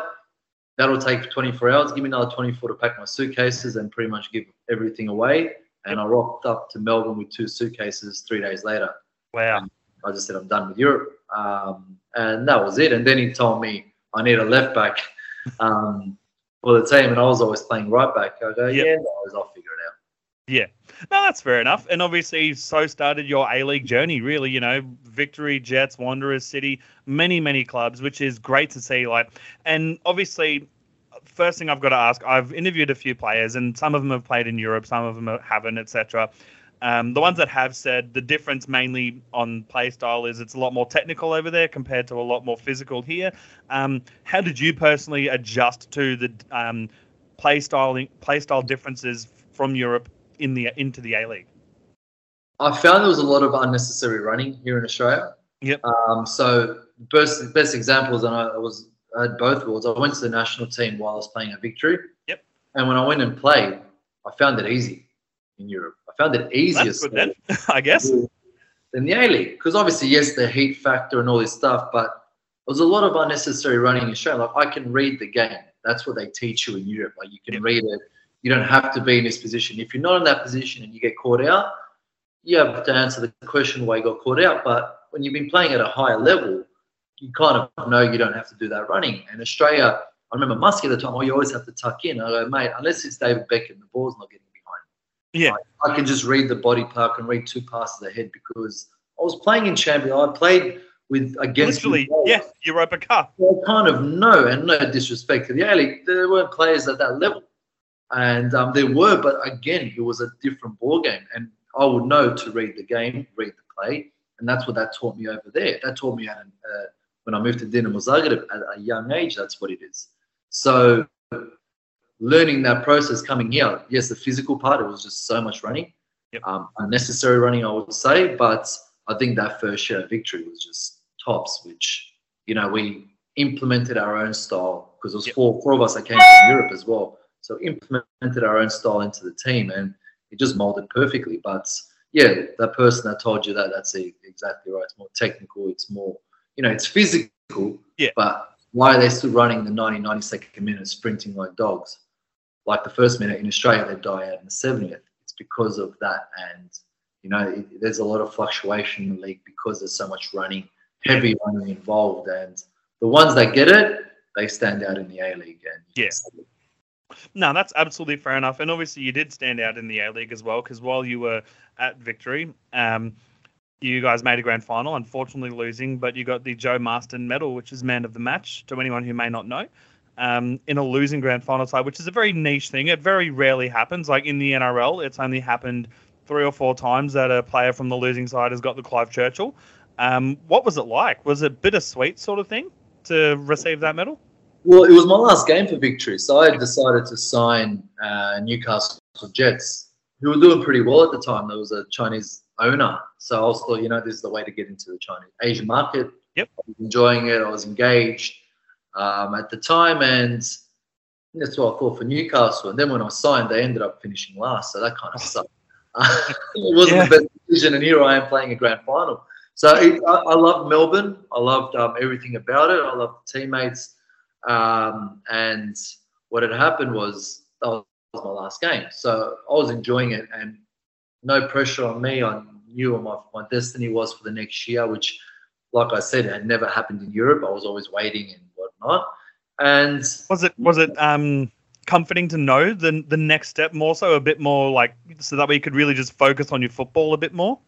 That'll take 24 hours. Give me another 24 to pack my suitcases and pretty much give everything away. And I rocked up to Melbourne with two suitcases three days later. Wow. I just said, I'm done with Europe. Um, and that was it. And then he told me I need a left back um, for the team. And I was always playing right back. I go, Yep. yeah, no I'll figure it out. Yeah. No, that's fair enough. And obviously, so started your A League journey, really. You know, Victory, Jets, Wanderers, City, many, many clubs, which is great to see. Like, and obviously, first thing I've got to ask I've interviewed a few players, and some of them have played in Europe, some of them haven't, etc. Um, the ones that have said the difference mainly on play style is it's a lot more technical over there compared to a lot more physical here. Um, how did you personally adjust to the um, play style play style differences from Europe in the into the A League? I found there was a lot of unnecessary running here in Australia. Yep. Um, so best best examples, and I, was I had both worlds. I went to the national team while I was playing at Victory. Yep. And when I went and played, I found it easy in Europe. I found it easier That's good then, I guess. than the A League because obviously yes, the heat factor and all this stuff, but there was a lot of unnecessary running in Australia. Like I can read the game. That's what they teach you in Europe. Like you can Yep. read it. You don't have to be in this position. If you're not in that position and you get caught out, you have to answer the question why you got caught out. But when you've been playing at a higher level, you kind of know you don't have to do that running. And Australia, I remember Muskie at the time, oh, you always have to tuck in. I go, mate, unless it's David Beckham, the ball's not getting behind. Yeah. I can just read the body park and read two passes ahead because I was playing in champion. I played with against Literally, yeah. Europa Cup. So I kind of know, and no disrespect to the A League, there weren't players at that level, and um, there were, but again, it was a different ball game, and I would know to read the game, read the play, and that's what that taught me over there. That taught me at an, uh, when I moved to Dinamo Zagreb at a young age. That's what it is. So learning that process coming here, yes, the physical part, it was just so much running, Yep. um, unnecessary running, I would say, but I think that first year victory was just tops, which, you know, we implemented our own style because there was Yep. four, four of us that came from Europe as well. So implemented our own style into the team and it just molded perfectly. But yeah, that person that told you that, that's exactly right. It's more technical. It's more, you know, it's physical. Yeah. But why are they still running the 90, 92nd minute sprinting like dogs? Like the first minute in Australia, they die out in the 70th. It's because of that. And, you know, it, there's a lot of fluctuation in the league because there's so much running, heavy running involved. And the ones that get it, they stand out in the A League. And Yeah. No, that's absolutely fair enough. And obviously, you did stand out in the A League as well because while you were at Victory, um, you guys made a grand final, unfortunately losing, but you got the Joe Marston medal, which is man of the match to anyone who may not know. Um, in a losing grand final side, which is a very niche thing. It very rarely happens. Like in the NRL, it's only happened three or four times that a player from the losing side has got the Clive Churchill. Um, what was it like? Was it bittersweet sort of thing to receive that medal? Well, it was my last game for victory, so I decided to sign uh, Newcastle Jets, who were doing pretty well at the time. There was a Chinese owner, so I was thought, you know, this is the way to get into the Chinese Asian market. Yep. I was enjoying it. I was engaged um, at the time, and that's what I thought for Newcastle. And then when I signed, they ended up finishing last, so that kind of sucked. it wasn't Yeah. the best decision, and here I am playing a grand final. So it, I, I loved Melbourne. I loved um, everything about it. I loved the teammates. Um, and what had happened was that was my last game. So I was enjoying it and no pressure on me. I knew what my, my destiny was for the next year, which, like I said, had never happened in Europe. I was always waiting and whatnot. And was it was it um comforting to know the the next step more so a bit more like so that way you could really just focus on your football a bit more?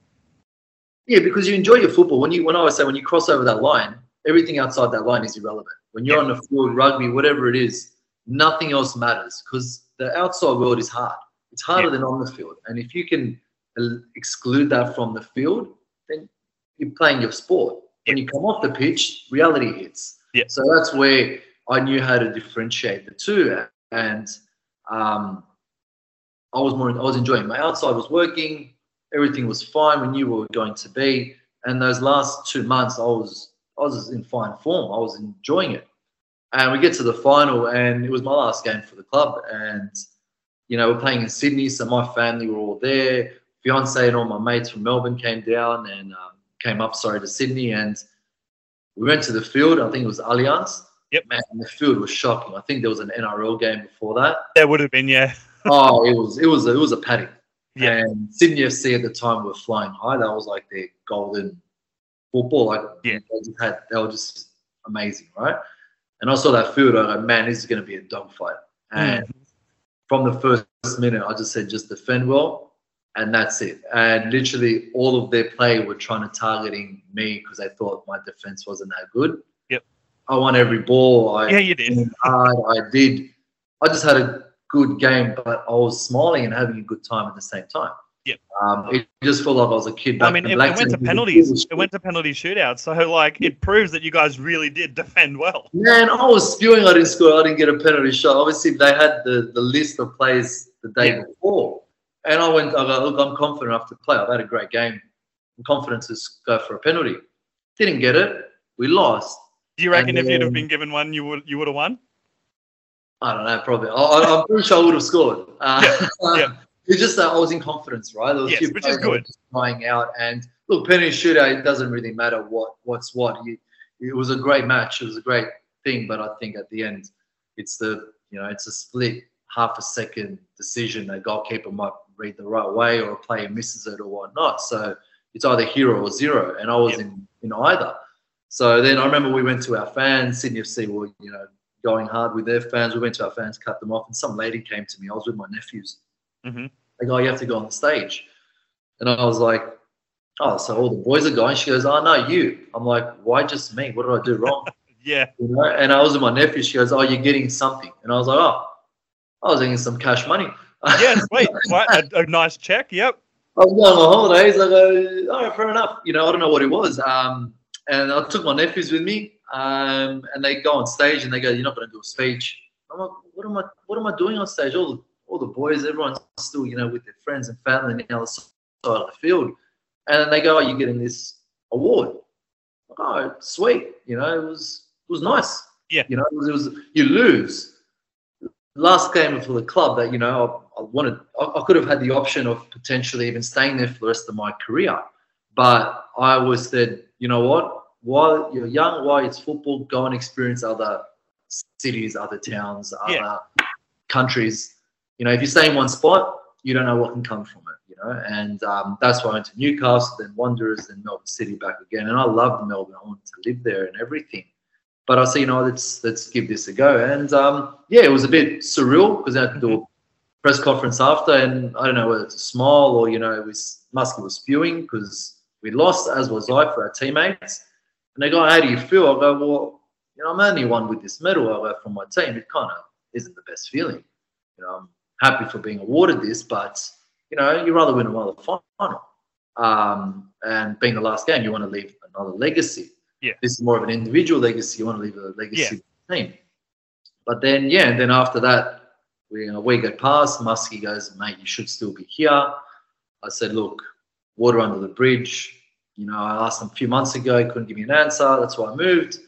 Yeah, because you enjoy your football. When you when I always say when you cross over that line, everything outside that line is irrelevant. When you're yeah. on the field, rugby, whatever it is, nothing else matters because the outside world is hard. It's harder yeah. than on the field. And if you can exclude that from the field, then you're playing your sport. When you come off the pitch, reality hits. Yeah. So that's where I knew how to differentiate the two, and um, I was more. I was enjoying. My outside was working. Everything was fine. We knew where we were going to be. And those last two months, I was I was in fine form. I was enjoying it. And we get to the final, and it was my last game for the club. And, you know, we're playing in Sydney, so my family were all there. Fiance and all my mates from Melbourne came down and um, came up, sorry, to Sydney. And we went to the field. I think it was Allianz. Yep. Man, the field was shocking. I think there was an NRL game before that. There would have been, yeah. oh, it was it was it was a paddock. Yeah. And Sydney FC at the time were flying high. That was like their golden football. Like yeah. they just had they were just amazing, right? And I saw that field, I go, man, this is going to be a dogfight. And mm. from the first minute, I just said, just defend well, and that's it. And literally, all of their play were trying to targeting me because they thought my defense wasn't that good. Yep. I won every ball. I yeah, you did. Hard. I did. I just had a good game, but I was smiling and having a good time at the same time. Yeah. Um, it just felt like I was a kid. I mean, it, it went to penalties. It went to penalty shootouts. So, like, it proves that you guys really did defend well. Man, I was spewing I didn't score. I didn't get a penalty shot. Obviously, they had the, the list of plays the day yeah. before. And I went, I go, look, I'm confident enough to play. I've had a great game. I'm confident to go for a penalty. Didn't get it. We lost. Do you reckon and, if you'd have been given one, you would you would have won? I don't know, probably. I, am pretty sure I would have scored. Uh, yeah. yeah. It's just that I was in confidence, right? There was yes, which is good. Flying out and look, penalty shootout. It doesn't really matter what what's what. it was a great match. It was a great thing, but I think at the end, it's the you know it's a split half a second decision. A goalkeeper might read the right way, or a player misses it, or whatnot. So it's either hero or zero, and I was yep. in in either. So then I remember we went to our fans. Sydney FC were you know going hard with their fans. We went to our fans, cut them off, and some lady came to me. I was with my nephews Mm-hmm. They go, you have to go on the stage. And I was like, oh, so all the boys are going. She goes, oh, no, you. I'm like, why just me? What did I do wrong? yeah. You know? And I was with my nephew. She goes, oh, you're getting something. And I was like, oh, I was getting some cash money. yeah, sweet. What? A, a, nice check. Yep. I was going on holidays. I go, all right, fair enough. You know, I don't know what it was. Um, and I took my nephews with me. Um, and they go on stage and they go, you're not going to do a speech. I'm like, what am I, what am I doing on stage? All the all the boys, everyone's still, you know, with their friends and family on the other side of the field. And then they go, oh, you're getting this award. Oh, sweet. You know, it was it was nice. Yeah. You know, it was, it was you lose. Last game for the club that, you know, I, I wanted, I, I could have had the option of potentially even staying there for the rest of my career. But I always said, you know what? While you're young, while it's football, go and experience other cities, other towns, other yeah. countries you know, if you stay in one spot, you don't know what can come from it. You know, and um, that's why I went to Newcastle, then Wanderers, then Melbourne City back again. And I loved Melbourne. I wanted to live there and everything. But I said, you know, let's let's give this a go. And um, yeah, it was a bit surreal because I had to do a press conference after, and I don't know whether a smile or you know, it was Muskie was spewing because we lost, as was I for our teammates. And they go, "How do you feel?" I go, "Well, you know, I'm only one with this medal. I go from my team. It kind of isn't the best feeling. You know, I'm happy for being awarded this, but you know, you rather win another final. Um, and being the last game, you want to leave another legacy. Yeah. This is more of an individual legacy. You want to leave a legacy yeah. team. But then, yeah, and then after that, we, a week had passed. Muskie goes, mate, you should still be here. I said, look, water under the bridge. You know, I asked them a few months ago, couldn't give me an answer. That's why I moved.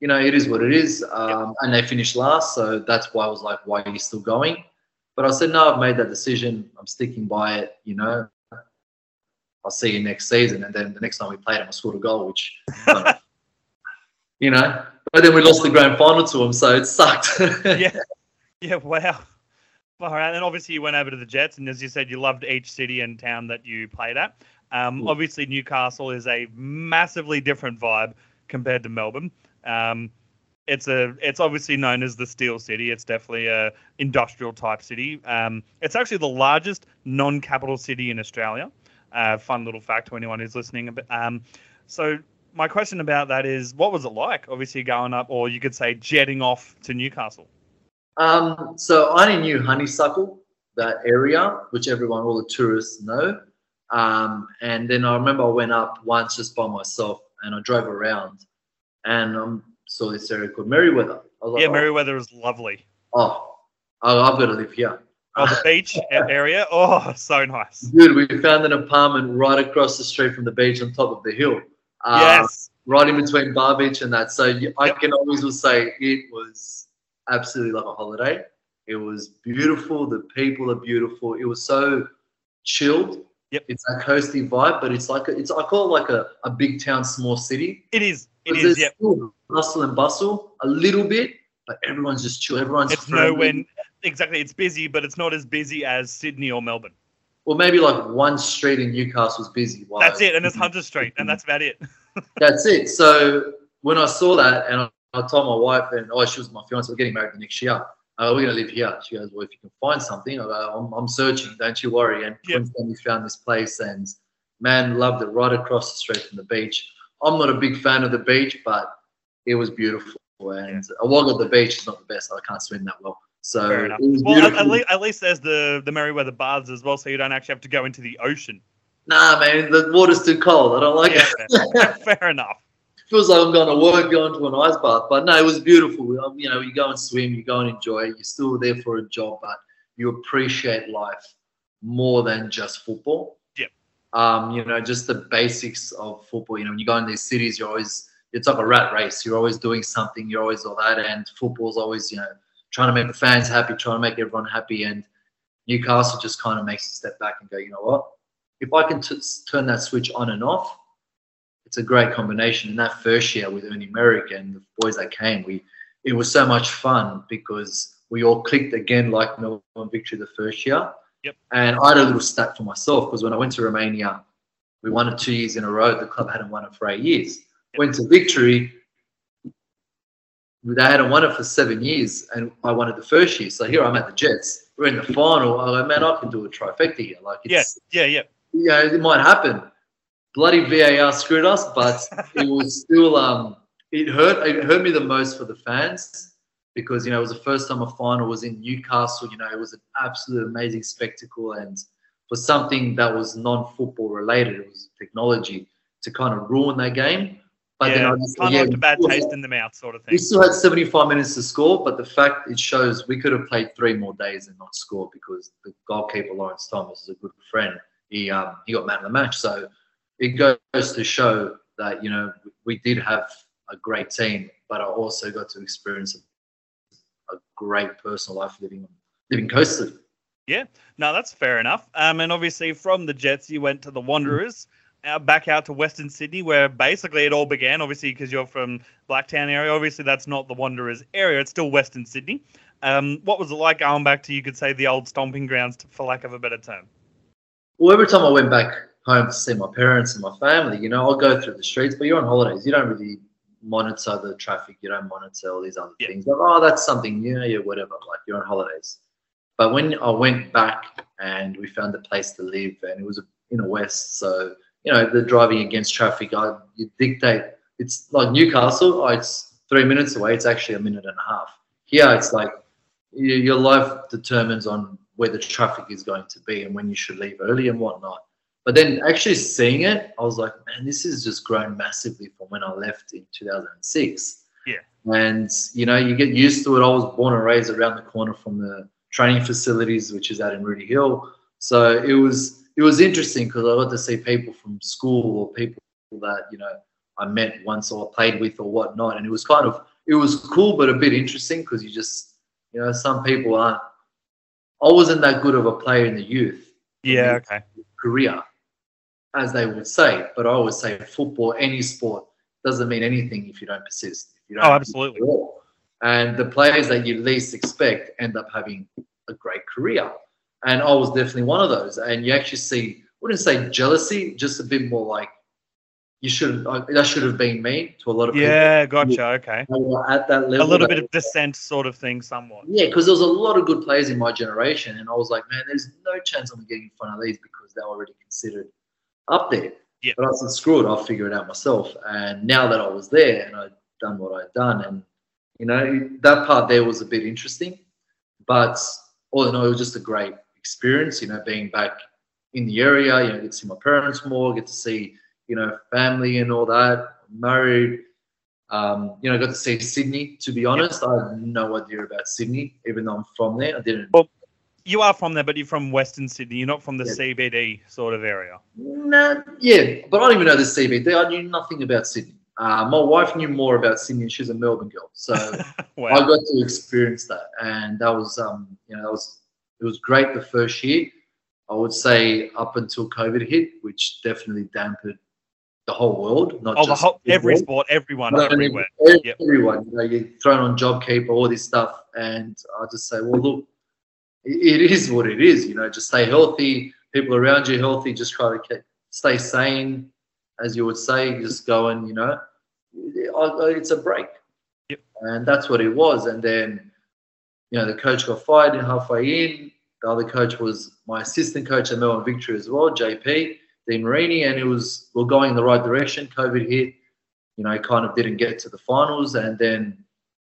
You know, it is what it is. Um, And they finished last. So that's why I was like, why are you still going? But I said, no, I've made that decision. I'm sticking by it. You know, I'll see you next season. And then the next time we played him, I scored a goal, which, you know, but then we lost the grand final to him, so it sucked. yeah. Yeah, wow. All right, and obviously you went over to the Jets, and as you said, you loved each city and town that you played at. Um, obviously, Newcastle is a massively different vibe compared to Melbourne. Um, it's a it's obviously known as the Steel City. It's definitely a industrial type city. Um, it's actually the largest non-capital city in Australia. Uh, fun little fact to anyone who's listening. Um, so my question about that is, what was it like? Obviously going up, or you could say jetting off to Newcastle. Um, so I only knew Honeysuckle, that area, which everyone, all the tourists know. Um, and then I remember I went up once just by myself and I drove around and um, saw this area called Merewether. Like, Yeah, oh, Merewether is lovely. oh, oh, I've got to live here. Oh, the beach area. Oh, so nice. Dude, we found an apartment right across the street from the beach on top of the hill. Uh, yes. Right in between Bar Beach and that. So you, I Yep. can always say it was absolutely like a holiday. It was beautiful. The people are beautiful. It was so chilled. Yep. It's a coasty vibe, but it's like a, it's I call it like a, a big town, small city. It is. It is. still hustle and bustle a little bit, but everyone's just chill. Everyone's It's friendly. nowhere. Exactly. It's busy, but it's not as busy as Sydney or Melbourne. Well, maybe like one street in Newcastle Newcastle's busy. while- That's it, and it's Hunter Street, and that's about it. That's it. So when I saw that, and I, I told my wife, and oh, she was my fiance, we're getting married the next year. Uh, we're going to live here. She goes, well, if you can find something, I go, I'm, I'm searching. Don't you worry. And Yep. We found this place, and man, loved it right across the street from the beach. I'm not a big fan of the beach, but it was beautiful. And a walk at the beach is not the best. I can't swim that well. So Fair it was Well, at, beautiful. at, least, at least there's the the Merewether baths as well, so you don't actually have to go into the ocean. Nah, man, the water's too cold. I don't like Yeah, it. fair, enough. feels like I'm going to work, going to an ice bath. But no, it was beautiful. Um, You know, you go and swim, you go and enjoy it. You're still there for a job, but you appreciate life more than just football. Um, you know, just the basics of football. You know, when you go in these cities, you're always it's like a rat race. You're always doing something. You're always all that, and football's always you know trying to make the fans happy, trying to make everyone happy. And Newcastle just kind of makes a step back and go, you know what? If I can t- turn that switch on and off, it's a great combination. In that first year with Ernie Merrick and the boys that came, we it was so much fun because we all clicked again like Melbourne Victory the first year. Yep. And I had a little stat for myself because when I went to Romania, we won it two years in a row. The club hadn't won it for eight years. Went to Victory. They hadn't won it for seven years, and I won it the first year. So here I'm at the Jets. We're in the final. I go, man, I can do a trifecta here. Like, it's, Yeah, yeah, yeah. you know, it might happen. Bloody VAR screwed us, but it was still um it hurt it hurt me the most for the fans because you know it was the first time a final was in Newcastle. You know, it was an absolute amazing spectacle and for something that was non-football related, it was technology to kind of ruin that game. But then yeah. I just kind yeah, of a bad taste had- in the mouth, sort of thing. we still had 75 minutes to score, but the fact it shows we could have played three more days and not scored because the goalkeeper Lawrence Thomas is a good friend. He um, he got man of the match, so it goes to show that you know we did have a great team, but I also got to experience a, a great personal life living living coastal. Yeah, no, that's fair enough. Um, and obviously from the Jets, you went to the Wanderers, uh, back out to Western Sydney, where basically it all began. Obviously, because you're from Blacktown area. Obviously, that's not the Wanderers area; it's still Western Sydney. Um, what was it like going back to, you could say, the old stomping grounds, for lack of a better term? Well, every time I went back home to see my parents and my family, you know, I'll go through the streets, but you're on holidays. You don't really monitor the traffic. You don't monitor all these other Yeah. things. Like, oh, that's something new, yeah, whatever. Like you're on holidays. But when I went back and we found a place to live, and it was in the west, so you know, the driving against traffic, I you dictate. It's like Newcastle. Oh, it's three minutes away. It's actually a minute and a half. Here, it's like your life determines on where the traffic is going to be and when you should leave early and whatnot. But then actually seeing it, I was like, man, this has just grown massively from when I left in 2006. Yeah. And, you know, you get used to it. I was born and raised around the corner from the training facilities, which is out in Rooty Hill. So it was it was interesting because I got to see people from school or people that, you know, I met once or played with or whatnot. And it was kind of, it was cool, but a bit interesting because you just, you know, some people aren't, I wasn't that good of a player in the youth Yeah, okay. career, as they would say. But I always say football, any sport, doesn't mean anything if you don't persist. If you don't Oh, absolutely. and the players that you least expect end up having a great career. And I was definitely one of those. And you actually see, I wouldn't say jealousy, just a bit more like you should uh, that should have been me to a lot of people. Yeah, gotcha. Okay. At that level, a little bit of dissent, sort of thing, somewhat. Yeah, because there was a lot of good players in my generation, and I was like, man, there's no chance I'm getting in front of these because they're already considered up there. Yeah. But I said, screw it, I'll figure it out myself. And now that I was there and I'd done what I'd done, and you know that part there was a bit interesting, but all in all, it was just a great experience. You know, being back in the area, you know, get to see my parents more, get to see you know, family and all that. Married, um, you know, I got to see Sydney. To be honest, I had no idea about Sydney, even though I'm from there. I didn't. Well, you are from there, but you're from Western Sydney. You're not from the yeah. CBD sort of area. Nah, yeah, but I don't even know the CBD. I knew nothing about Sydney. Uh, my wife knew more about Sydney. She's a Melbourne girl, so wow. I got to experience that, and that was, um, you know, that was it was great the first year. I would say up until COVID hit, which definitely dampened the whole world, not oh, just the whole, every world. sport, everyone, everywhere. Everyone, yep. you know, you're thrown on JobKeeper, all this stuff, and I just say, well, look, it is what it is. You know, just stay healthy. People around you healthy. Just try to keep, stay sane, as you would say. Just go and you know, it's a break. Yep. And that's what it was. And then, you know, the coach got fired halfway in. The other coach was my assistant coach at Melbourne Victory as well, JP. de Marigny, and it was we are going in the right direction. COVID hit, you know, kind of didn't get to the finals, and then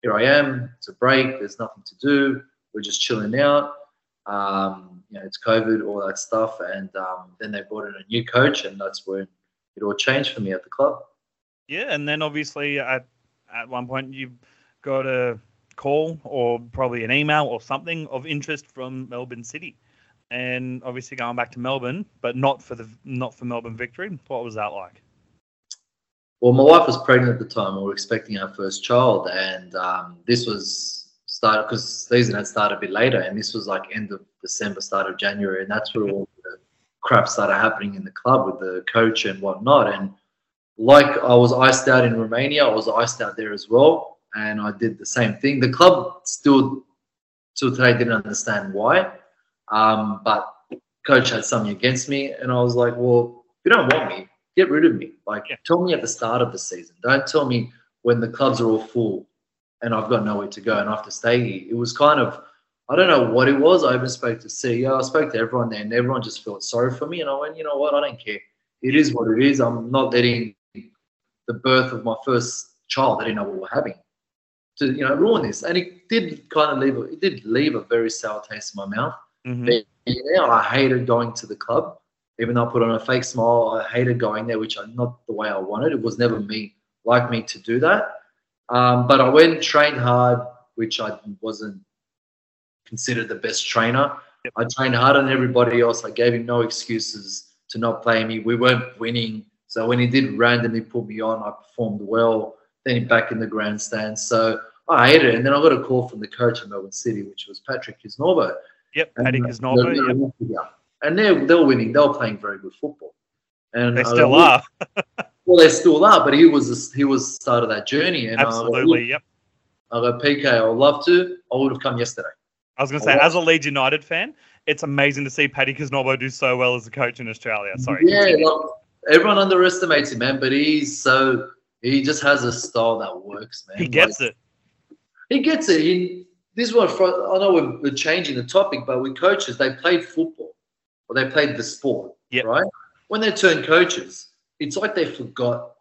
here I am. It's a break. There's nothing to do. We're just chilling out. Um, you know, it's COVID, all that stuff, and um, then they brought in a new coach, and that's when it all changed for me at the club. Yeah, and then obviously at at one point you got a call or probably an email or something of interest from Melbourne City and obviously going back to Melbourne, but not for the not for Melbourne victory. What was that like? Well, my wife was pregnant at the time. We were expecting our first child, and um, this was started because season had started a bit later, and this was like end of December, start of January, and that's where all the crap started happening in the club with the coach and whatnot. And like I was iced out in Romania, I was iced out there as well, and I did the same thing. The club still, till today, didn't understand why um, but coach had something against me, and I was like, well, if you don't want me, get rid of me. Like, yeah. tell me at the start of the season. Don't tell me when the clubs are all full and I've got nowhere to go and I have to stay here. It was kind of, I don't know what it was. I even spoke to CEO, I spoke to everyone there, and everyone just felt sorry for me. And I went, you know what? I don't care. It is what it is. I'm not letting the birth of my first child, I didn't know what we're having, to you know ruin this. And it did kind of leave, a, it did leave a very sour taste in my mouth. Mm-hmm. I hated going to the club. Even though I put on a fake smile, I hated going there, which I'm not the way I wanted. It was never me like me to do that. Um, but I went trained hard, which I wasn't considered the best trainer. Yep. I trained harder than everybody else. I gave him no excuses to not play me. We weren't winning. So when he did randomly put me on, I performed well. Then back in the grandstand. So I hated it. And then I got a call from the coach of Melbourne City, which was Patrick Kisnorbo. Yep, Paddy Kisnorbo. Yep. And they're, they're winning. They were playing very good football. And they still uh, are. well, they still are, but he was he was start of that journey. And Absolutely, uh, yep. I go, PK, I would love to. I would have come yesterday. I was going to say, as a Leeds United fan, it's amazing to see Paddy Kisnorbo do so well as a coach in Australia. Sorry. Yeah, everyone underestimates him, man, but he's so he just has a style that works, man. He gets like, it. He gets it. He this is what I know we're, we're, changing the topic, but with coaches, they played football or they played the sport, yep. right? When they turn coaches, it's like they forgot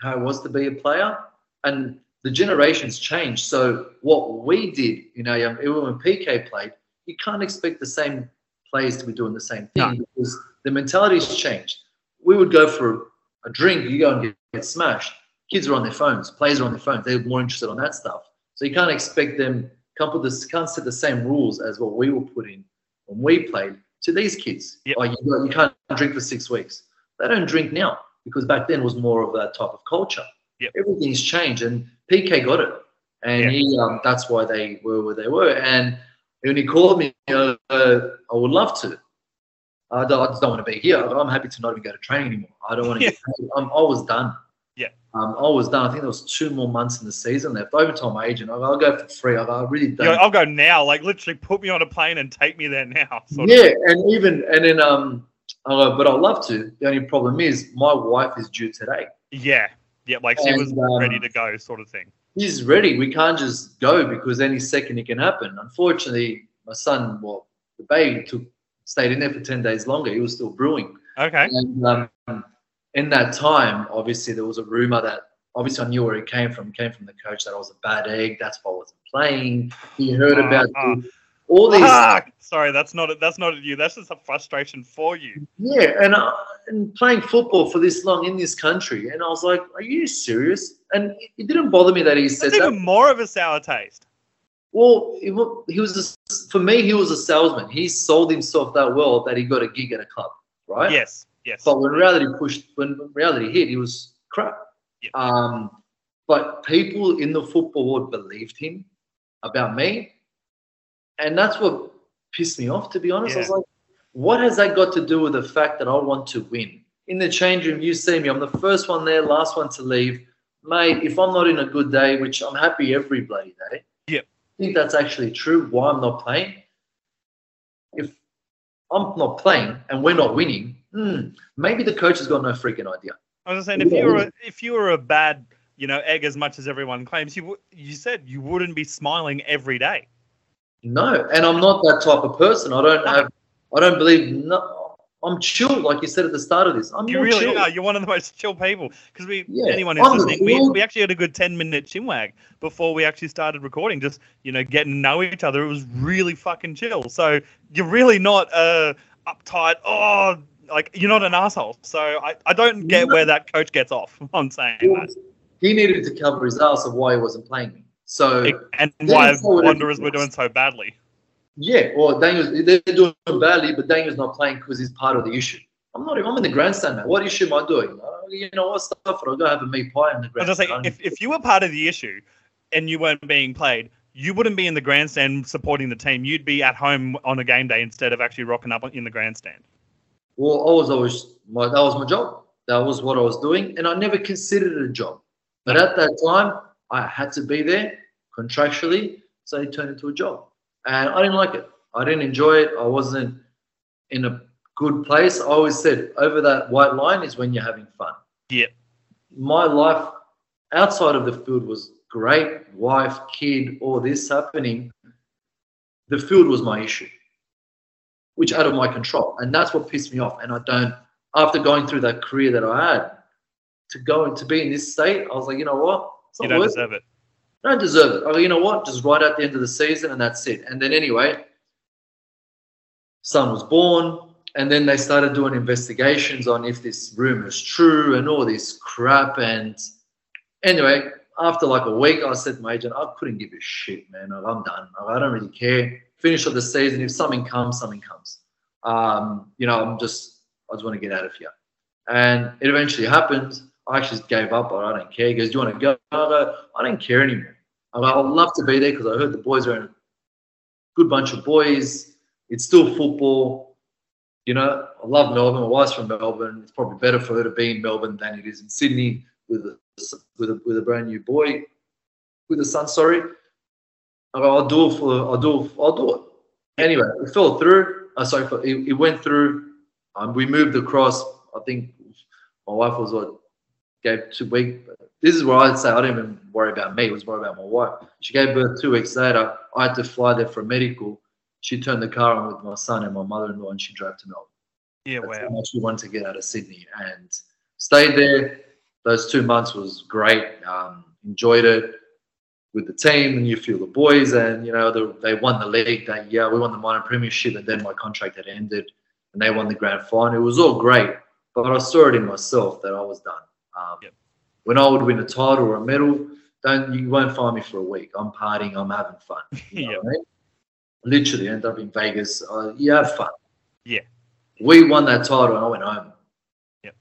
how it was to be a player, and the generations changed. So what we did, you know, when PK played, you can't expect the same players to be doing the same thing no. because the mentality's changed. We would go for a drink, you go and get, get smashed. Kids are on their phones, players are on their phones. They're more interested on that stuff. So you can't expect them can't put this can't set the same rules as what we were put in when we played to these kids. Yep. Like you, you can't drink for six weeks. They don't drink now because back then was more of that type of culture. Yep. Everything's changed, and PK got it, and yep. he um, that's why they were where they were. And when he called me, uh, uh, I would love to. I, don't, I just don't want to be here. I'm happy to not even go to training anymore. I don't want to. Yeah. Get, I'm, I was done. Yeah. Um, I was done. I think there was two more months in the season left. I even told my agent, I'll, I'll go for free. I'll, I really don't. Yeah, I'll go now. Like literally, put me on a plane and take me there now. of. Yeah, and even and then um, uh, but I'd love to. The only problem is my wife is due today. yeah, yeah. Like she was um, ready to go, sort of thing. He's ready. We can't just go because any second it can happen. Unfortunately, my son, well, the baby took stayed in there for ten days longer. He was still brewing. Okay. And um, in that time, obviously, there was a rumor that obviously I knew where it came from. It came from the coach that I was a bad egg. That's why I wasn't playing. He heard Ah, about ah. All these. Ah, sorry, that's not that's not you. That's just a frustration for you. Yeah, and, uh, and playing football for this long in this country. And I was like, are you serious? And it, it didn't bother me that he said That's that. even more of a sour taste. Well, he, he was a, for me. He was a salesman. He sold himself that well that he got a gig at a club, right? Yes, yes. But when reality pushed, when reality hit, he was crap. Yeah. Um, but people in the football world believed him about me, and that's what pissed me off. To be honest, I was like, "What has that got to do with the fact that I want to win?" In the change room, you see me. I'm the first one there, last one to leave, mate. If I'm not in a good day, which I'm happy every bloody day, Yep. I think that's actually true. Why I'm not playing? If I'm not playing and we're not winning, hmm, maybe the coach has got no freaking idea. I was just saying, if you were a, if you were a bad, you know, egg as much as everyone claims, you would you said you wouldn't be smiling every day. No, and I'm not that type of person. I don't have. I don't believe. No, I'm chill, like you said at the start of this. I'm You really chill. are. You're one of the most chill people. Because we, Yeah. anyone who's the listening, we, we actually had a good ten minute chinwag before we actually started recording. Just you know, getting to know each other. It was really fucking chill. So you're really not uh uptight. Oh, like you're not an asshole. So I, I don't get No. where that coach gets off on saying that. He needed to cover his ass of why he wasn't playing me. So And why Wanderers were doing so badly. yeah, well, Daniel's they're doing so badly, but Daniel's not playing because he's part of the issue. I'm not. I'm in the grandstand now. What issue am I doing? Uh, you know what stuff? I'll go have a meat pie in the I was just grandstand. if, if you were part of the issue and you weren't being played, you wouldn't be in the grandstand supporting the team. You'd be at home on a game day instead of actually rocking up in the grandstand. Well, I was always my that was my job. That was what I was doing, and I never considered it a job. But at that time, I had to be there contractually, so it turned into a job, and I didn't like it. I didn't enjoy it. I wasn't in a good place. I always said over that white line is when you're having fun. Yeah. My life outside of the field was great. Wife, kid, all this happening. The field was my issue which out of my control. And that's what pissed me off. And I don't, after going through that career that I had, to go and to be in this state, I was like, you know what? It's You don't worth deserve it. I don't deserve it. Go, you know what? Just right at the end of the season and that's it. And then anyway, son was born. And then they started doing investigations on if this rumor is true and all this crap. And anyway, after like a week, I said to my agent, I couldn't give a shit, man. I'm done. I don't really care. Finish of the season. If something comes, something comes. Um, you know, I'm just, I just want to get out of here. And it eventually happened. I actually gave up. I don't care. He goes, Do you want to go? I go, I don't care anymore. I go, I'd love to be there because I heard the boys are a good bunch of boys. It's still football. You know, I love Melbourne. My wife's from Melbourne. It's probably better for her to be in Melbourne than it is in Sydney with a with a with a brand new boy, with a son. Sorry, I go, I'll do it for. I'll do. It, I'll do it. Anyway, it fell through. Uh, sorry, it, it went through. Um, we moved across. I think my wife was what gave two weeks. This is where I'd say I didn't even worry about me. It was worried about my wife. She gave birth two weeks later. I had to fly there for a medical. She turned the car on with my son and my mother-in-law, and she drove to Melbourne. Yeah, That's how wow. much we wanted to get out of Sydney and stayed there. Those two months was great. Um, enjoyed it with the team, and you feel the boys. And you know the, they won the league that year. We won the minor premiership, and then my contract had ended, and they won the grand final. It was all great, but I saw it in myself that I was done. Um, Yep. When I would win a title or a medal, don't you won't find me for a week. I'm partying. I'm having fun. You know what I mean? Literally end up in Vegas. Uh, you have fun. Yeah. We won that title and I went home. Yep.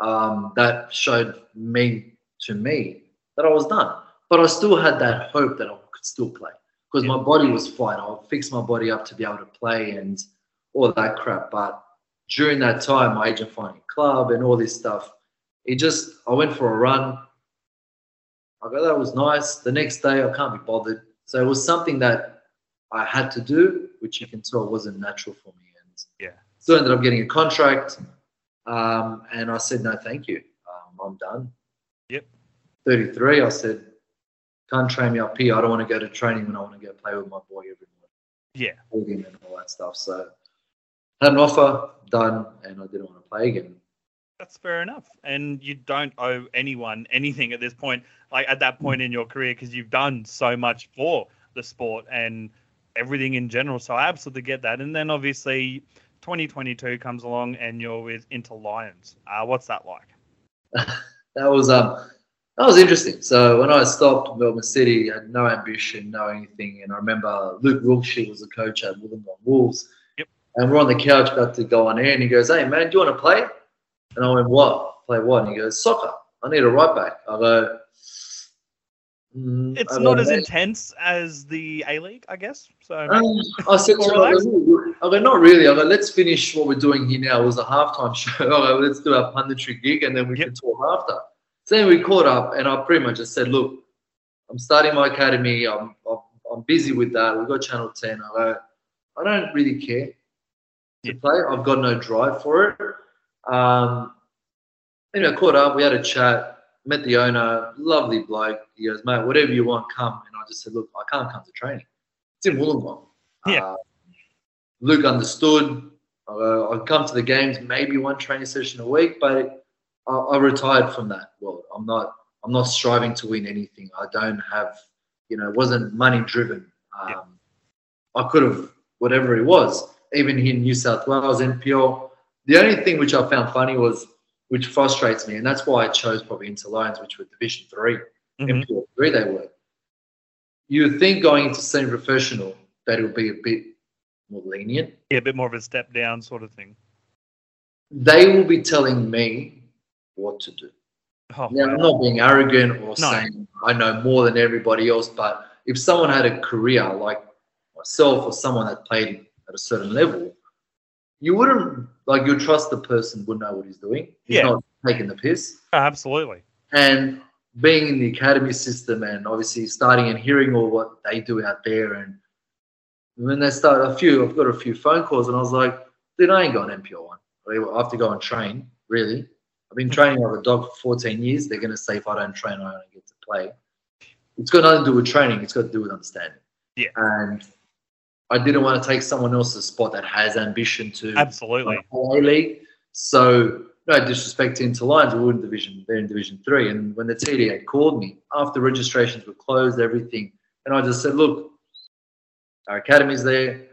Um, that showed me to me that I was done. But I still had that hope that I could still play because Yeah. my body was fine. I'll fix my body up to be able to play and all that crap. But during that time, my agent finding club and all this stuff, it just I went for a run. I go, that was nice. The next day, I can't be bothered. So it was something that I had to do, which you can tell wasn't natural for me. And Yeah. still ended up getting a contract. Um, and I said, no, thank you. Um, I'm done. Yep. 33, I said, can't train me up here. I don't want to go to training when I want to go play with my boy every morning. Yeah. Holding and all that stuff. So had an offer, done, and I didn't want to play again. That's fair enough. And you don't owe anyone anything at this point, like at that point in your career, because you've done so much for the sport and everything in general. So I absolutely get that. And then obviously 2022 comes along and you're with Inter Lions. Uh, what's that like? that was um that was interesting. So when I stopped Melbourne City, I had no ambition, no anything. And I remember Luke Wilkshire was the coach at Wollongong Wolves. Yep. And we're on the couch about to go on air, and he goes, "Hey man, do you want to play?" And I went, "What? Play what?" And he goes, "Soccer. I need a right back." I go. "Mm, It's I not as intense as the A League, I guess. So um, I said to him, I go, not really. I go, let's finish what we're doing here now. It was a halftime show. I go, let's do our punditry gig and then we Yep. can talk after. So then we caught up and I pretty much just said, look, I'm starting my academy. I'm, I'm, I'm busy with that. We've got Channel 10. I go, I don't really care to Yeah. play. I've got no drive for it. Um, anyway, caught up. We had a chat. Met the owner, lovely bloke. He goes, mate, whatever you want, come. And I just said, look, I can't come to training. It's in Wollongong. Yeah. Uh, Luke understood. Uh, I'd come to the games, maybe one training session a week, but I, I retired from that world. I'm not. I'm not striving to win anything. I don't have, you know, it wasn't money driven. Um, Yeah. I could have whatever it was. Even here in New South Wales, NPL. The only thing which I found funny was, which frustrates me, and that's why I chose probably Inter Lions, which were Division Three. Mhm. NPL three they were. You would think going into semi-professional that it would be a bit more lenient. yeah, a bit more of a step down sort of thing. They will be telling me what to do. Oh, Now, wow. I'm not being arrogant or No. saying I know more than everybody else, but if someone had a career like myself or someone that played at a certain level, you wouldn't like you trust the person would know what he's doing. He's Yeah. not taking the piss. Oh, absolutely. and being in the academy system and obviously starting and hearing all what they do out there and when they start a few i've got a few phone calls and i was like dude i ain't going npl one i have to go and train really i've been training like a dog for 14 years they're going to say if i don't train i don't get to play it's got nothing to do with training it's got to do with understanding Yeah. and i didn't want to take someone else's spot that has ambition to Absolutely. League. So no disrespect to Inter Lions, we're in Division, they're in Division Three. And when the TDA called me after registrations were closed, everything, and I just said, look, our academy's there.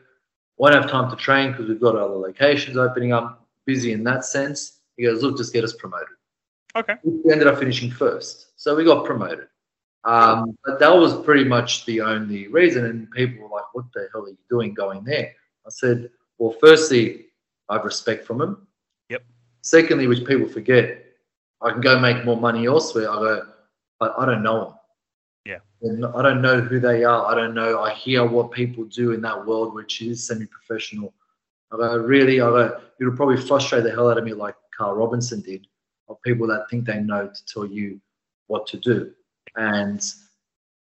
Won't have time to train because we've got other locations opening up. Busy in that sense. He goes, look, just get us promoted. Okay. We ended up finishing first, so we got promoted. Um, but that was pretty much the only reason. And people were like, "What the hell are you doing going there?" I said, "Well, firstly, I have respect from him. Yep. Secondly, which people forget, I can go make more money elsewhere. I go, but I don't know them. Yeah. And I don't know who they are. I don't know. I hear what people do in that world, which is semi-professional. I go, really? I go, it'll probably frustrate the hell out of me, like Carl Robinson did, of people that think they know to tell you what to do. And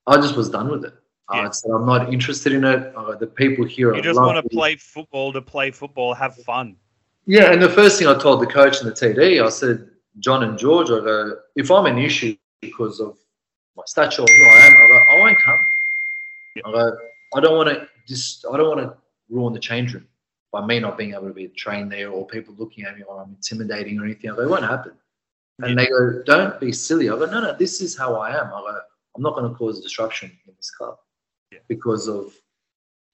I just was done with it. Uh, yeah. I said, I'm not interested in it. Go, the people here You just want to play football to play football, have fun. Yeah, and the first thing I told the coach and the TD, I said, John and George, I go, if I'm an issue because of my stature or who I am, I go, I won't come. Yeah. I go, I don't want to just, I don't want to ruin the change room by me not being able to be trained there or people looking at me or I'm intimidating or anything. I go, it won't happen. And they go, don't be silly. I go, no, no, this is how I am. I go, I'm not going to cause disruption in this club Yeah. because of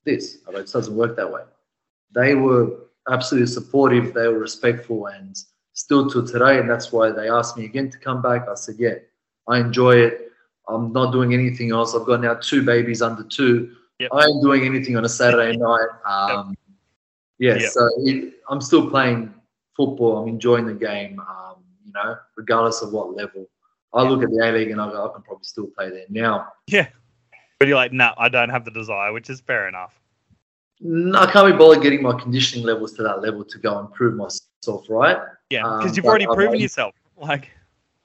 this. I go, it doesn't work that way. They were absolutely supportive. They were respectful and still to today. And that's why they asked me again to come back. I said, yeah, I enjoy it. I'm not doing anything else. I've got now two babies under two. Yep. I ain't doing anything on a Saturday night. Um, Yeah, Yep. so it, I'm still playing football. I'm enjoying the game, um, know, regardless of what level. I look at the A League and I go, I can probably still play there. Now, Yeah. But you're like, no, I don't have the desire, which is fair enough. I can't be bothered getting my conditioning levels to that level to go and prove myself right. Yeah, Um, because you've already proven like- yourself. Like,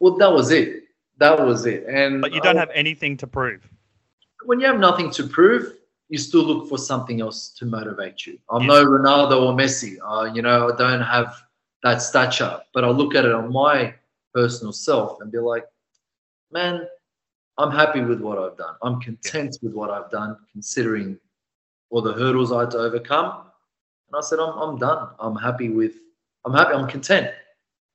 Well, that was it. that was it. And But you don't I- have anything to prove. when you have nothing to prove, you still look for something else to motivate you. I'm no Ronaldo or Messi. Uh, you know, I don't have that stature, but I look at it on my personal self and be like, man, I'm happy with what I've done. I'm content with what I've done, considering all the hurdles I had to overcome. And I said, I'm, I'm done. I'm happy with, I'm happy, I'm content.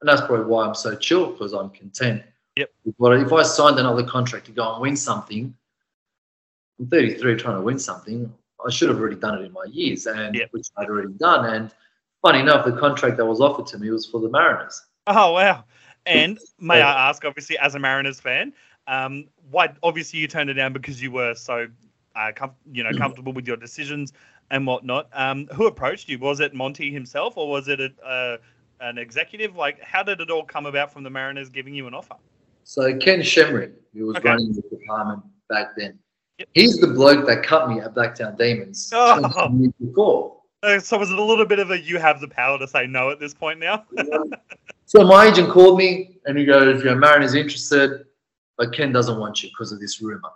And that's probably why I'm so chill because I'm content. Yep. what- if I signed another contract to go and win something, I'm 33 trying to win something. I should have already done it in my years, and Yep. which I'd already done. And funny enough, the contract that was offered to me was for the Mariners. Oh wow! And may Yeah. I ask, obviously, as a Mariners fan, um, why? Obviously, you turned it down because you were so, uh, com- you know, Mm. comfortable with your decisions and whatnot. Um, who approached you? Was it Monty himself, or was it a, uh, an executive? Like, how did it all come about from the Mariners giving you an offer? So Ken Schembri, who was Okay. running the department back then, Yep. he's the bloke that cut me at Blacktown Demons Oh. years before. Uh, so was it a little bit of a you have the power to say no at this point now? so my agent called me and he goes, "Your Mariners interested, but Ken doesn't want you because of this rumor."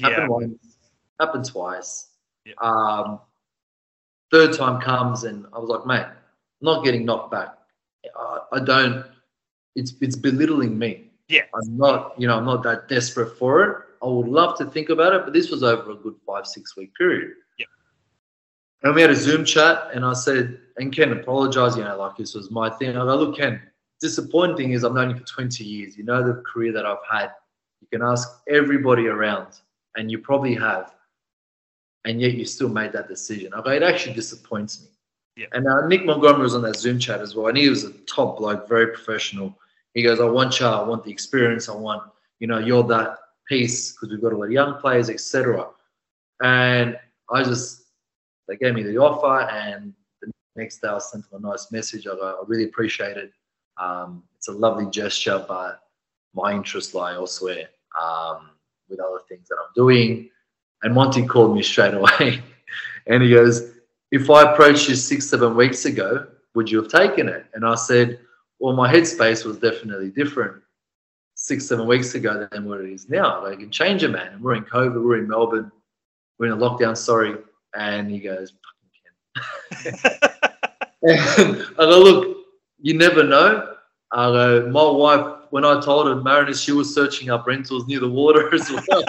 Happened once, happened twice. Yep. Um, third time comes and I was like, mate, I'm not getting knocked back. I, I don't. It's it's belittling me. Yeah. I'm not. You know, I'm not that desperate for it. I would love to think about it, but this was over a good five six week period. And we had a Zoom chat, and I said, and Ken apologized. You know, like this was my thing. I go, look, Ken. Disappointing thing is I've known you for 20 years. You know the career that I've had. You can ask everybody around, and you probably have and yet you still made that decision. Okay, it actually disappoints me. Yeah. And uh, Nick Montgomery was on that Zoom chat as well, and he was a top bloke, very professional. He goes, "I want you. I want the experience. I want, you know, you're that piece because we've got a lot of young players, etc." And I just, they gave me the offer, and the next day I sent them a nice message. I go, "I really appreciate it. Um, it's a lovely gesture, but my interests lie elsewhere um, with other things that I'm doing." And Monty called me straight away and he goes, If I approached you six, seven weeks ago, would you have taken it? And I said, Well, my headspace was definitely different six, seven weeks ago than what it is now. Like, can change a man. And we're in COVID, we're in Melbourne, we're in a lockdown, sorry. And he goes, Fucking Ken. And I go, Look, you never know. I go, My wife, when I told her Mariners, she was searching up rentals near the water as well.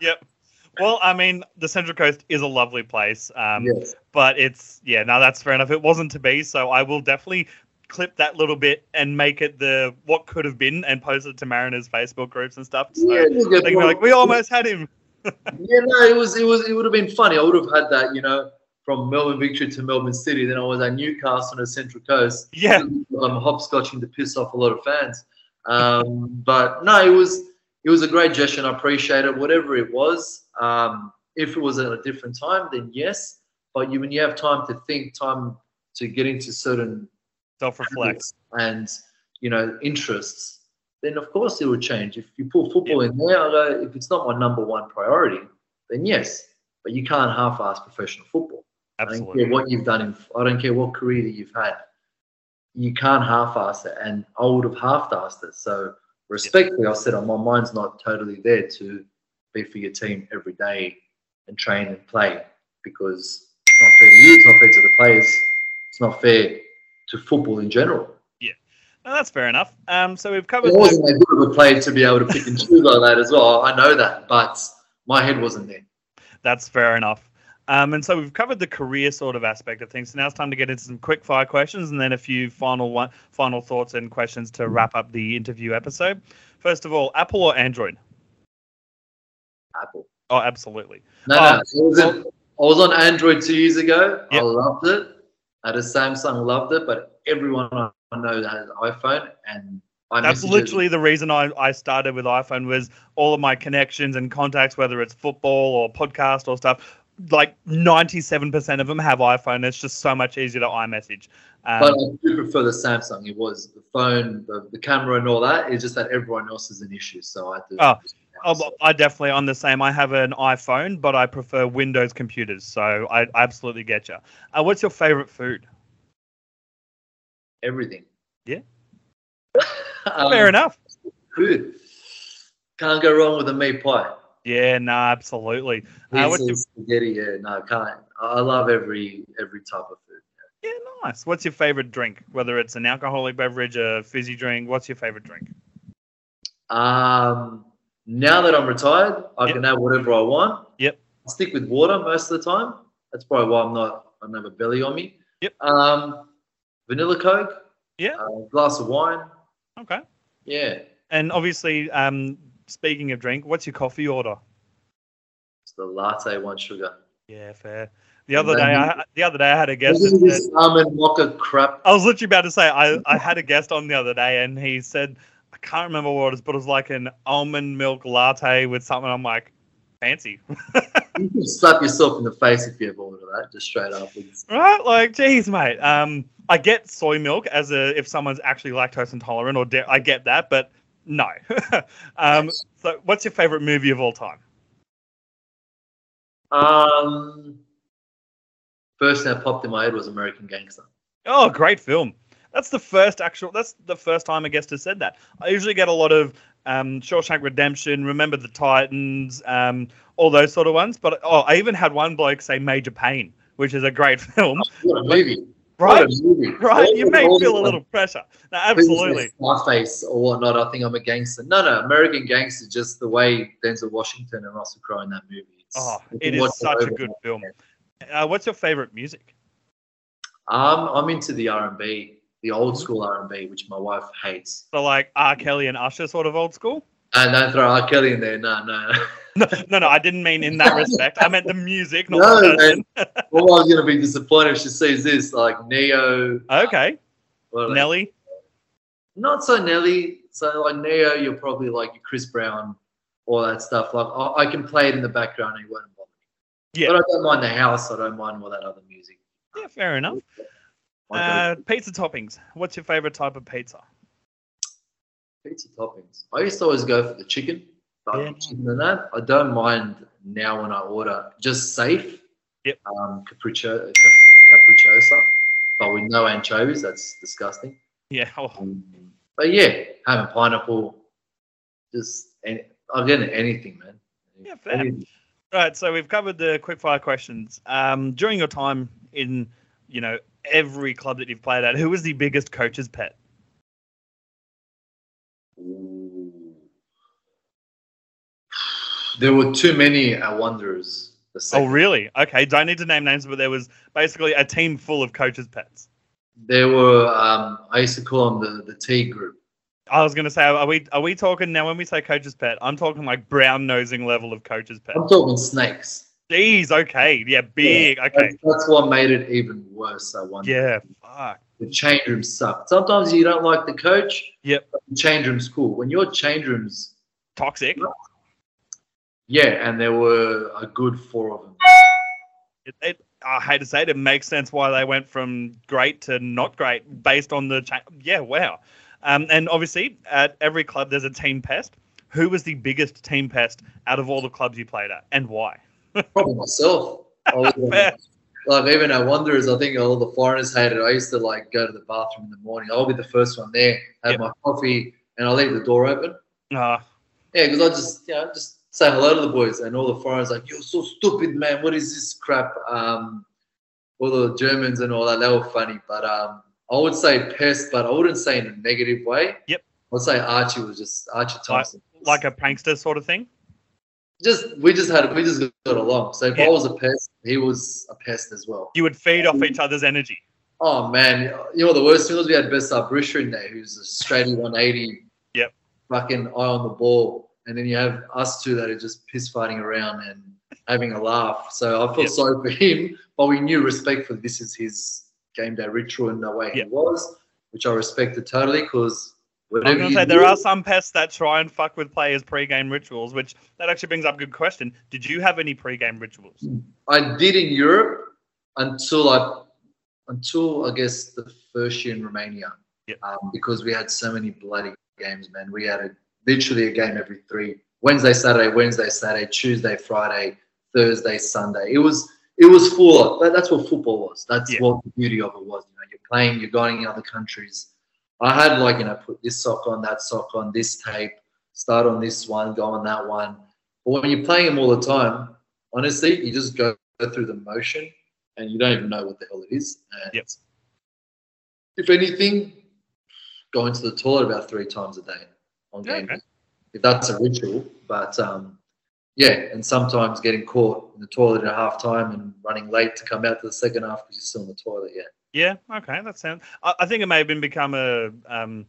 yep. Well, I mean, the Central Coast is a lovely place. Um, yes. but it's yeah no that's fair enough it wasn't to be so i will definitely clip that little bit and make it the what could have been and post it to mariners facebook groups and stuff so Yeah, they can be like we almost had him Yeah, no, it was it was it would have been funny. I would have had that, you know, from Melbourne Victory to Melbourne City. Then I was at Newcastle on the Central Coast. yeah I'm hopscotching to piss off a lot of fans. Um, but no, it was it was a great gesture, and I appreciate it. Whatever it was, um, if it was at a different time, then yes. But you, when you have time to think, time to get into certain self-reflect and you know interests, then of course it would change. If you pull football in there, I go, if it's not my number one priority, then yes. But you can't half-ass professional football. Absolutely. I don't care what you've done. In, I don't care what career that you've had. You can't half-ass it, and I would have half-assed it. So respectfully, I said, oh, my mind's not totally there to be for your team every day and train and play because it's not fair to you. It's not fair to the players. It's not fair to football in general. No, that's fair enough um so we've covered wasn't that good of a player to be able to pick and choose like that as well. I know that, but my head wasn't there. that's fair enough um, and so we've covered the career sort of aspect of things. So now it's time to get into some quick fire questions and then a few final one, final thoughts and questions to wrap up the interview episode. First of all, Apple or Android? Apple. Oh, absolutely. No, Oh, no. I was, in- I was on Android two years ago. I loved it. I had a Samsung, loved it, but everyone I know has an iPhone, and I That's literally the reason I, I started with iPhone was all of my connections and contacts, whether it's football or podcast or stuff. Like ninety-seven percent of them have iPhone. It's just so much easier to iMessage. Um, But I do prefer the Samsung. It was the phone, the, the camera, and all that. It's just that everyone else is an issue, so I do. Oh, Oh, I definitely on the same. I have an iPhone, but I prefer Windows computers, so I, I absolutely get you. Uh, what's your favorite food? everything. Yeah. Um, Fair enough. Food. Can't go wrong with a meat pie. Yeah, no, absolutely. Uh, what's, your, spaghetti, yeah, no, can't. I love every every type of food. yeah, nice. What's your favorite drink? Whether it's an alcoholic beverage, a fizzy drink, what's your favorite drink? Um, now that I'm retired, I Yep. can have whatever I want. Yep. I stick with water most of the time. That's probably why I'm not. I don't have a belly on me. Yep. Um, vanilla Coke. Yeah. A glass of wine. Okay. Yeah. And obviously, um, speaking of drink, what's your coffee order? It's the latte, one sugar. Yeah, fair. The other day, I, the other day I had a guest. This almond mocha crap? I was literally about to say I, I had a guest on the other day, and he said can't remember what it is, but it was like an almond milk latte with something. I'm like, fancy, You can slap yourself in the face if you ever order that, just straight up. Right? Like, geez, mate. Um, I get soy milk as a if someone's actually lactose intolerant, or da- I get that, but no. um, so, what's your favorite movie of all time? Um, first thing that popped in my head was American Gangster. Oh, great film. That's the first actual. That's the first time a guest has said that. I usually get a lot of um, Shawshank Redemption, Remember the Titans, um, all those sort of ones. But oh, I even had one bloke say Major Payne, which is a great film. What a movie! Right, What a movie! right. All You may feel a little pressure. No, absolutely. Scarface or whatnot. I think I'm a gangster. No, no, American Gangster. Just the way Denzel Washington and Russell Crowe in that movie. It's, Oh, it can such a good film. Uh, what's your favorite music? Um, I'm into the R&B, the old school R&B, which my wife hates. So like R. Kelly and Usher, sort of old school. Uh, and don't throw R. Kelly in there. No, no. No, no, no. I didn't mean in that respect. I meant the music, not No, the person. well, I was gonna be disappointed if she sees this, like Ne-Yo. Okay? Nelly. Not so Nelly. So like Ne-Yo, you're probably like Chris Brown, all that stuff. Like I, I can play it in the background and it won't bother me. Yeah. But I don't mind the house. I don't mind all that other music. Yeah, fair enough. I Uh, pizza toppings. What's your favorite type of pizza? pizza toppings. I used to always go for the chicken. But Yeah. chicken and that, I don't mind now when I order. Just safe. Yep. Um, capriccio, cap- capricciosa, but with no anchovies. That's disgusting. Yeah. Oh, Um, but yeah, ham and pineapple. Just any, I'll get anything, man. Yeah, fair. Anything. right. So we've covered the quickfire questions. Um, during your time in, you know, every club that you've played at, who was the biggest coach's pet? There were too many at Wanderers. Oh, really? Okay. Don't need to name names, but there was basically a team full of coaches' pets. There were. Um, I used to call them the the T group. I was going to say, are we are we talking now? When we say coach's pet, I'm talking like brown nosing level of coach's pet. I'm talking snakes. Jeez. Okay. Yeah. Big. Okay. That's, what made it even worse. I wonder. Yeah. Fuck. The change room sucked. Sometimes you don't like the coach. Yep. But the change room's cool. When your change rooms, Toxic. yeah, and there were a good four of them. it, it, I hate to say it, it makes sense why they went from great to not great based on the cha- yeah, wow. Um, and obviously, at every club there's a team pest. Who was the biggest team pest out of all the clubs you played at, and why? Probably myself. I like even at Wanderers, I think all the foreigners hated. it. I used to like go to the bathroom in the morning. I'll be the first one there, have Yep. my coffee, and I'll leave the door open. Uh, Yeah, because I just you know just say hello to the boys, and all the foreigners like, "You're so stupid, man. What is this crap?" Um, all the Germans and all that. They were funny, but um, I would say pest, but I wouldn't say in a negative way. Yep. I'd say Archie was just Archie Thompson. like a prankster sort of thing. Just we just had we just got along. So if Yeah. I was a pest, he was a pest as well. You would feed off each other's energy. Oh man, you know the worst thing was? We had Besart Berisha in there, who's a straighty 180. Yep. Fucking eye on the ball, and then you have us two that are just piss fighting around and having a laugh. So I felt Yep. sorry for him, but we knew respect for this is his game day ritual and the way Yep. he was, which I respected totally because I'm going to say there are some pests that try and fuck with players' pre-game rituals, which that actually brings up a good question. Did you have any pre-game rituals? I did in Europe until I until I guess the first year in Romania. Yep. Um, because we had so many bloody games, man. We had a, literally a game every three Wednesday, Saturday, Wednesday, Saturday, Tuesday, Friday, Thursday, Sunday. It was it was full that's what football was. That's Yeah. what the beauty of it was. You know, you're playing, you're going in other countries. I had like, you know, put this sock on, that sock on, this tape. start on this one, go on that one. But when you're playing them all the time, honestly, you just go through the motion and you don't even know what the hell it is. And Yep. if anything, going to the toilet about three times a day on Yeah, game okay. if that's a ritual. But um, yeah, and sometimes getting caught in the toilet at half time and running late to come out to the second half because you're still in the toilet. Yeah. Yeah, okay, that sounds. I, I think it may have been become a um,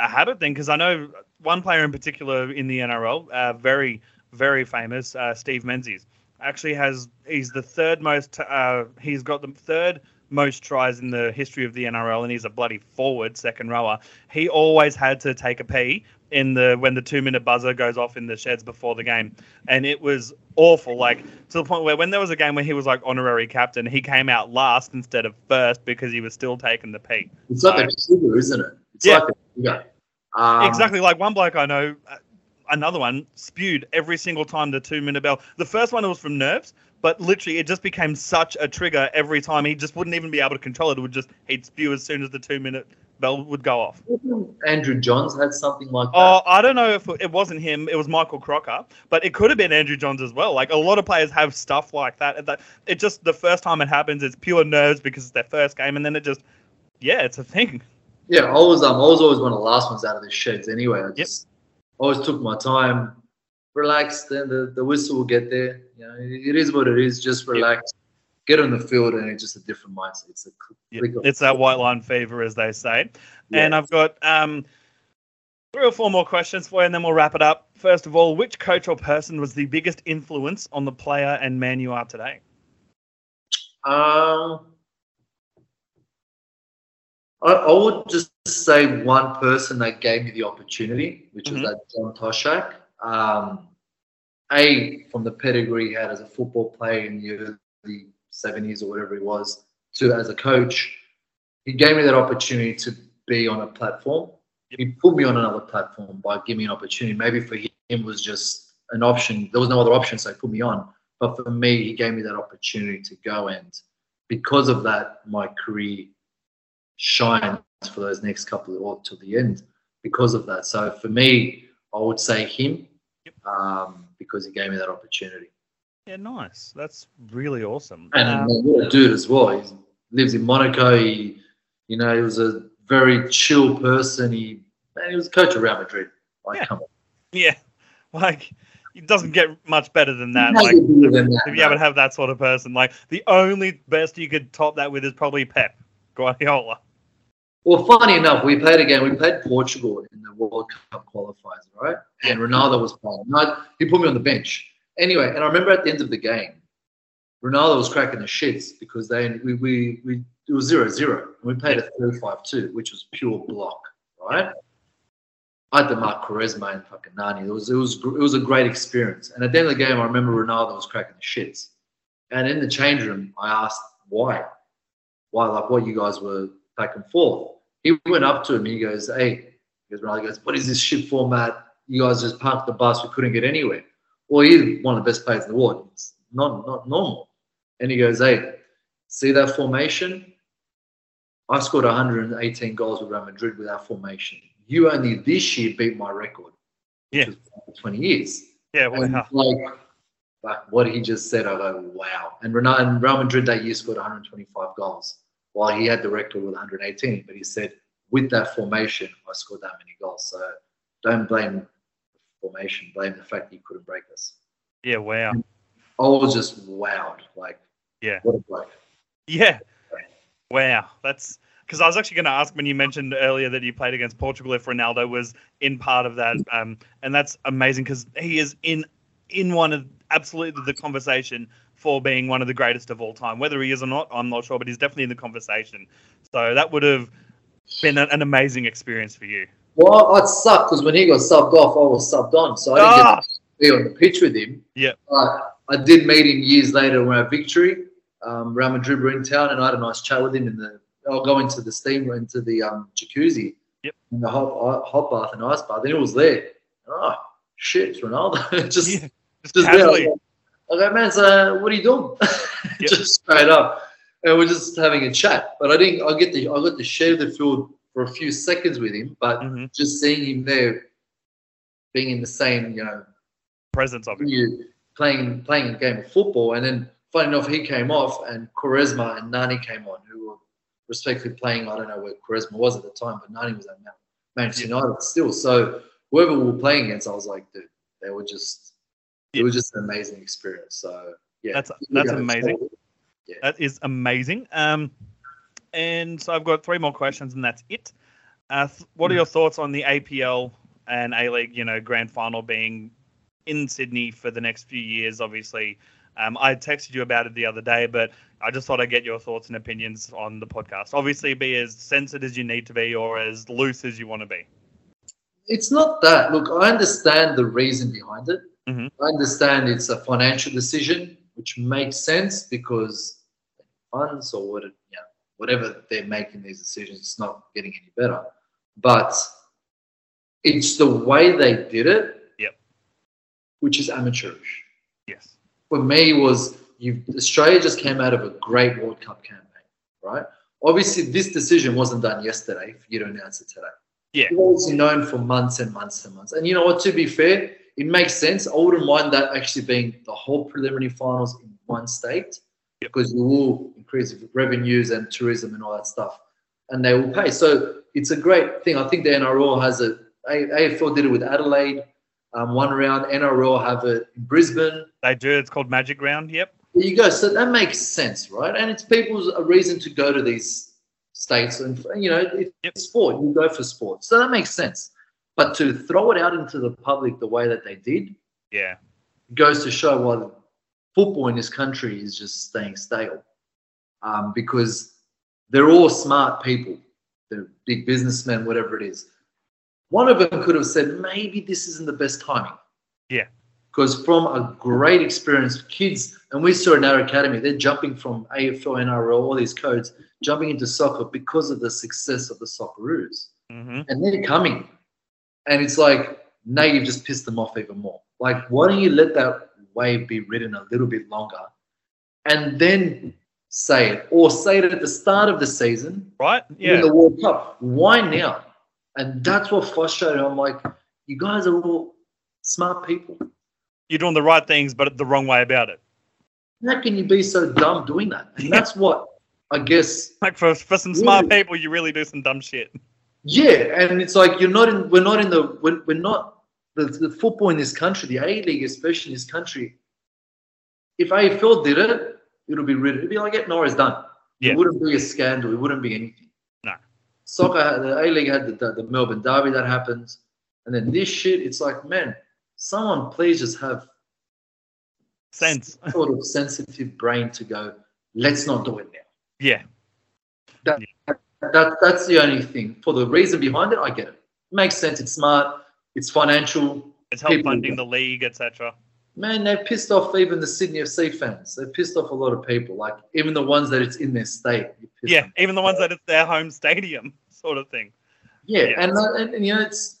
a habit thing because I know one player in particular in the NRL, uh, very very famous, uh, Steve Menzies, actually has he's the third most. Uh, he's got the third most tries in the history of the NRL, and he's a bloody forward, second rower. He always had to take a pee in the when the two minute buzzer goes off in the sheds before the game, and it was awful. Like to the point where when there was a game where he was like honorary captain, he came out last instead of first because he was still taking the pee. It's like a sugar, isn't it? It's Yeah. like a. Um, exactly like one bloke I know. Uh, Another one spewed every single time the two minute bell. The first one was from nerves, but literally it just became such a trigger every time. He just wouldn't even be able to control it. It would just he'd spew as soon as the two minute bell would go off. Andrew Johns had something like that. Oh, I don't know if it wasn't him. It was Michael Crocker, but it could have been Andrew Johns as well. Like a lot of players have stuff like that. that- It just the first time it happens, it's pure nerves because it's their first game, and then it just, yeah, it's a thing. Yeah, I was um, I was always one of the last ones out of the sheds anyway. I just always took my time, relaxed, then the, the whistle will get there. You know, it, is what it is. Just relax, get on the field, and it's just a different mindset. It's a Yeah, It's that white line fever, as they say. Yeah. And I've got um, three or four more questions for you, and then we'll wrap it up. First of all, which coach or person was the biggest influence on the player and man you are today? Um, I, I would just say one person that gave me the opportunity, which Mhm. was that John Toshack. Um, a from the pedigree he had as a football player in the early seventies or whatever he was, to as a coach, he gave me that opportunity to be on a platform. He put me on another platform by giving me an opportunity. Maybe for him it was just an option. There was no other option, so he put me on. But for me, he gave me that opportunity to go and because of that, my career shines for those next couple of or till the end because of that. So for me, I would say him um, because he gave me that opportunity. Yeah, nice. That's really awesome. And Um, what a dude as well. He lives in Monaco. He, you know, he was a very chill person. He, man, he was a coach of Real Madrid. Like, Yeah. come on. yeah, like it doesn't get much better than that. Like you do than that, to be able to mate? have that sort of person, like the only best you could top that with is probably Pep Guardiola. Well, funny enough, we played again. We played Portugal in the World Cup qualifiers, right? And Ronaldo was playing. He put me on the bench. Anyway, and I remember at the end of the game, Ronaldo was cracking the shits because they we we, we it was zero zero. And we played a 3-5-2, which was pure block, right? I had to mark Quaresma and fucking Nani. It was it was it was a great experience. And at the end of the game, I remember Ronaldo was cracking the shits. And in the change room, I asked why, why like what you guys were back and forth. He went up to him. He goes, "Hey," he goes, Ronaldo goes, "What is this shit format? You guys just parked the bus. We couldn't get anywhere." Well, he's one of the best players in the world. It's not not normal. And he goes, "Hey, see that formation? I scored 118 goals with Real Madrid with that formation. You only this year beat my record. Yeah. which was 20 years. Yeah, wow. like, like what he just said, I go, wow. And and Real Madrid that year scored 125 goals, while he had the record with 118. But he said, with that formation, I scored that many goals. So don't blame the formation, blame the fact that he couldn't break us. yeah, wow. I was just wowed. Like, Yeah. what a bloke. Yeah. Wow. That's because I was actually going to ask when you mentioned earlier that you played against Portugal if Ronaldo was in part of that, um, and that's amazing because he is in in one of absolutely the conversation for being one of the greatest of all time. Whether he is or not, I'm not sure, but he's definitely in the conversation. So that would have been an, amazing experience for you. Well, I'd suck because when he got subbed off, I was subbed on. So I didn't Ah! get to be on the pitch with him. Yeah. But I did meet him years later when at Victory. Um, Real Madrid were in town, and I had a nice chat with him. In the, I'll go into the steam, into the um, jacuzzi, Yep. in the hot, hot, hot bath and ice bath, and he was there. Oh shit, it's Ronaldo! just, Yeah, just just there. I go, man, so what are you doing? Yep. just straight up, and we're just having a chat. But I didn't. I get the. I got to share the field for a few seconds with him, but Mhm. just seeing him there being in the same, you know, Presence of it. you playing playing a game of football, and then funny enough, he came off, and Quaresma and Nani came on, who were respectively playing. I don't know where Quaresma was at the time, but Nani was at Man- Manchester United still. So whoever we were playing against, I was like, dude, they were just it was just an amazing experience. So yeah, That's- that's amazing. That is amazing. Um, and so I've got three more questions, and that's it. Uh, th- what Hmm. are your thoughts on the APL and A League, you know, grand final being in Sydney for the next few years? Obviously, um, I texted you about it the other day, but I just thought I'd get your thoughts and opinions on the podcast. Obviously, be as censored as you need to be, or as loose as you want to be. It's not that. Look, I understand the reason behind it. Mhm. I understand it's a financial decision, which makes sense because funds or what, know, whatever they're making these decisions, it's not getting any better. But it's the way they did it, Yep. which is amateurish. Yes. For me, was you Australia just came out of a great World Cup campaign, right? Obviously, this decision wasn't done yesterday for you to announce it today. Yeah. It was known for months and months and months. And you know what? To be fair, it makes sense. I wouldn't mind that actually being the whole preliminary finals in one state because you will increase revenues and tourism and all that stuff, and they will pay. So it's a great thing. I think the NRL has a A- AFL did it with Adelaide, um, one round. NRL have it in Brisbane. They do. It's called Magic Round. Yep. There you go. So that makes sense, right? And it's people's a reason to go to these states, and you know, it's Yep. sport. You go for sport, so that makes sense. But to throw it out into the public the way that they did Yeah. goes to show why football in this country is just staying stale. Um, because they're all smart people, they're big businessmen, whatever it is. One of them could have said, maybe this isn't the best timing. Yeah. Because from a great experience, kids, and we saw in our academy, they're jumping from AFL, NRL, all these codes, jumping into soccer because of the success of the Socceroos hmm and they're coming. And it's like, now you've just pissed them off even more. Like, why don't you let that wave be ridden a little bit longer and then say it? Or say it at the start of the season Right. in Yeah. the World Cup. Why now? And that's what frustrated me. I'm like, you guys are all smart people. You're doing the right things, but the wrong way about it. How can you be so dumb doing that? And that's what I guess Like for for some smart Really? people, you really do some dumb shit. Yeah, and it's like you're not in. We're not in the. We're, we're not the, the football in this country, the A League, especially in this country. If AFL did it, it'll be written. It'd be like, yeah, no, it's done. Yeah. It wouldn't be a scandal. It wouldn't be anything. No. Soccer, had- the A League had the, the, Melbourne Derby that happens, and then this shit. It's like, man, someone please just have Sense. sort of sensitive brain to go. Let's not do it now. Yeah. That that's the only thing. For the reason behind it, I get it. Makes sense. It's smart. It's financial. It's People- funding the league, etc. Man, they pissed off even the Sydney FC fans. They pissed off a lot of people. Like even the ones that it's in their state. Yeah, them. even the ones that it's their home stadium, sort of thing. Yeah, Yeah. And, uh, and and you know it's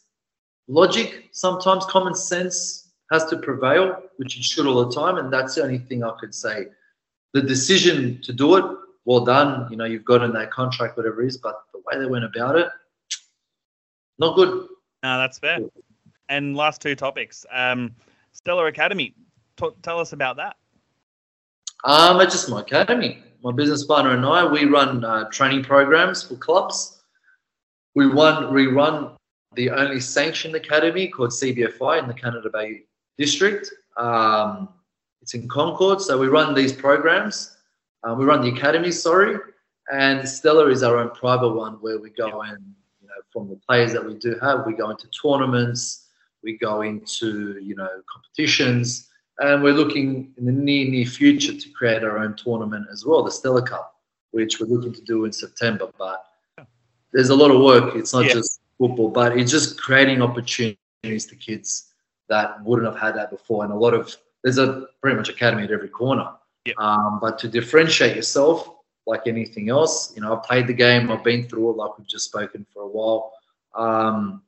logic. Sometimes common sense has to prevail, which it should all the time. And that's the only thing I could say. The decision to do it, well done. You know, you've got in that contract, whatever it is. But the way they went about it, not good. No, that's fair. And last two topics. Um, Stellar Academy. T- tell us about that. Um, it's just my academy. My business partner and I, we run uh, training programs for clubs. We run, we run the only sanctioned academy called CBFI in the Canada Bay District. Um, it's in Concord, so we run these programs. Uh, we run the academy, sorry, and Stellar is our own private one where we go and you know from the players that we do have, we go into tournaments, we go into you know competitions, and we're looking in the near near future to create our own tournament as well, the Stellar Cup, which we're looking to do in September. But there's a lot of work. It's not Yeah. just football, but it's just creating opportunities to kids that wouldn't have had that before. And a lot of there's a pretty much academy at every corner. Yeah. Um, but to differentiate yourself, like anything else, you know, I've played the game, I've been through it, like we've just spoken for a while. Um,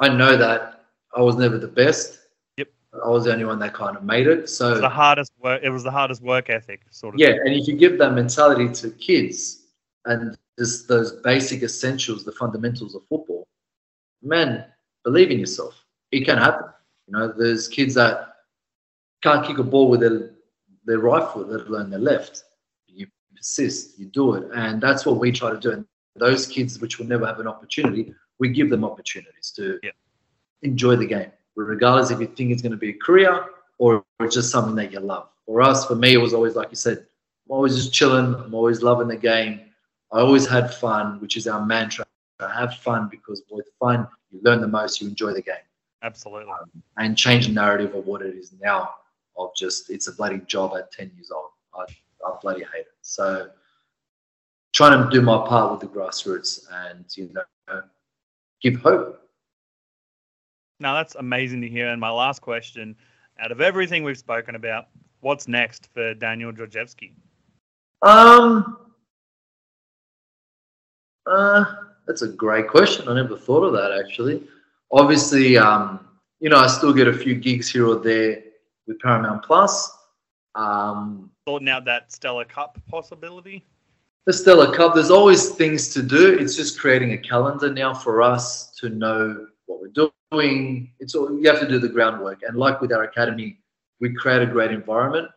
I know that I was never the best. Yep. I was the only one that kind of made it. So It the hardest work. It was the hardest work ethic, sort of. yeah, and if you give that mentality to kids and just those basic essentials, the fundamentals of football, man, believe in yourself. it can happen. You know, there's kids that can't kick a ball with their their right foot, let alone their left. You persist, you do it, and that's what we try to do. And those kids which will never have an opportunity, we give them opportunities to Yeah. enjoy the game, regardless if you think it's going to be a career or it's just something that you love. For us, for me, it was always like you said, I'm always just chilling. I'm always loving the game. I always had fun, which is our mantra. I have fun because with fun, you learn the most, you enjoy the game, Absolutely. Um, and change the narrative of what it is now of just it's a bloody job at 10 years old. I, I bloody hate it. So trying to do my part with the grassroots and, you know, give hope. Now that's amazing to hear. And my last question, out of everything we've spoken about, what's next for Daniel Georgievski? Um, uh, that's a great question. I never thought of that actually. Obviously, um, you know, I still get a few gigs here or there with Paramount Plus. Um, Sorting out that Stellar Cup possibility. the Stellar Cup, there's always things to do. It's just creating a calendar now for us to know what we're doing. It's all you have to do the groundwork. And like with our academy, we create a great environment.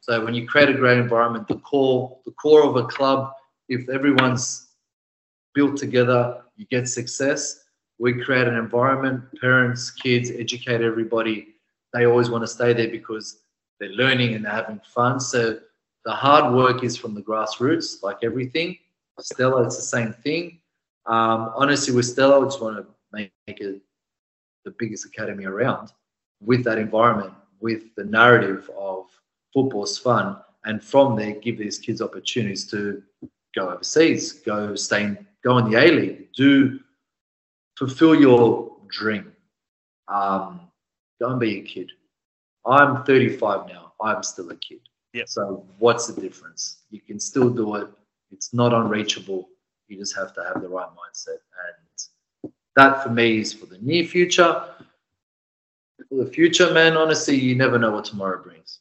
So when you create a great environment, the core, the core of a club, if everyone's built together, you get success. We create an environment, parents, kids, educate everybody. They always want to stay there because they're learning and they're having fun. So the hard work is from the grassroots, like everything. Stellar, it's the same thing. Um, honestly, with Stellar, I just want to make it the biggest academy around with that environment, with the narrative of football's fun, and from there, give these kids opportunities to go overseas, go stay, in, go in the A League, do fulfill your dream. Um, don't be a kid. I'm 35 now. I'm still a kid. Yep. So what's the difference? You can still do it. It's not unreachable. You just have to have the right mindset. And that for me is for the near future. For the future, man, honestly, you never know what tomorrow brings.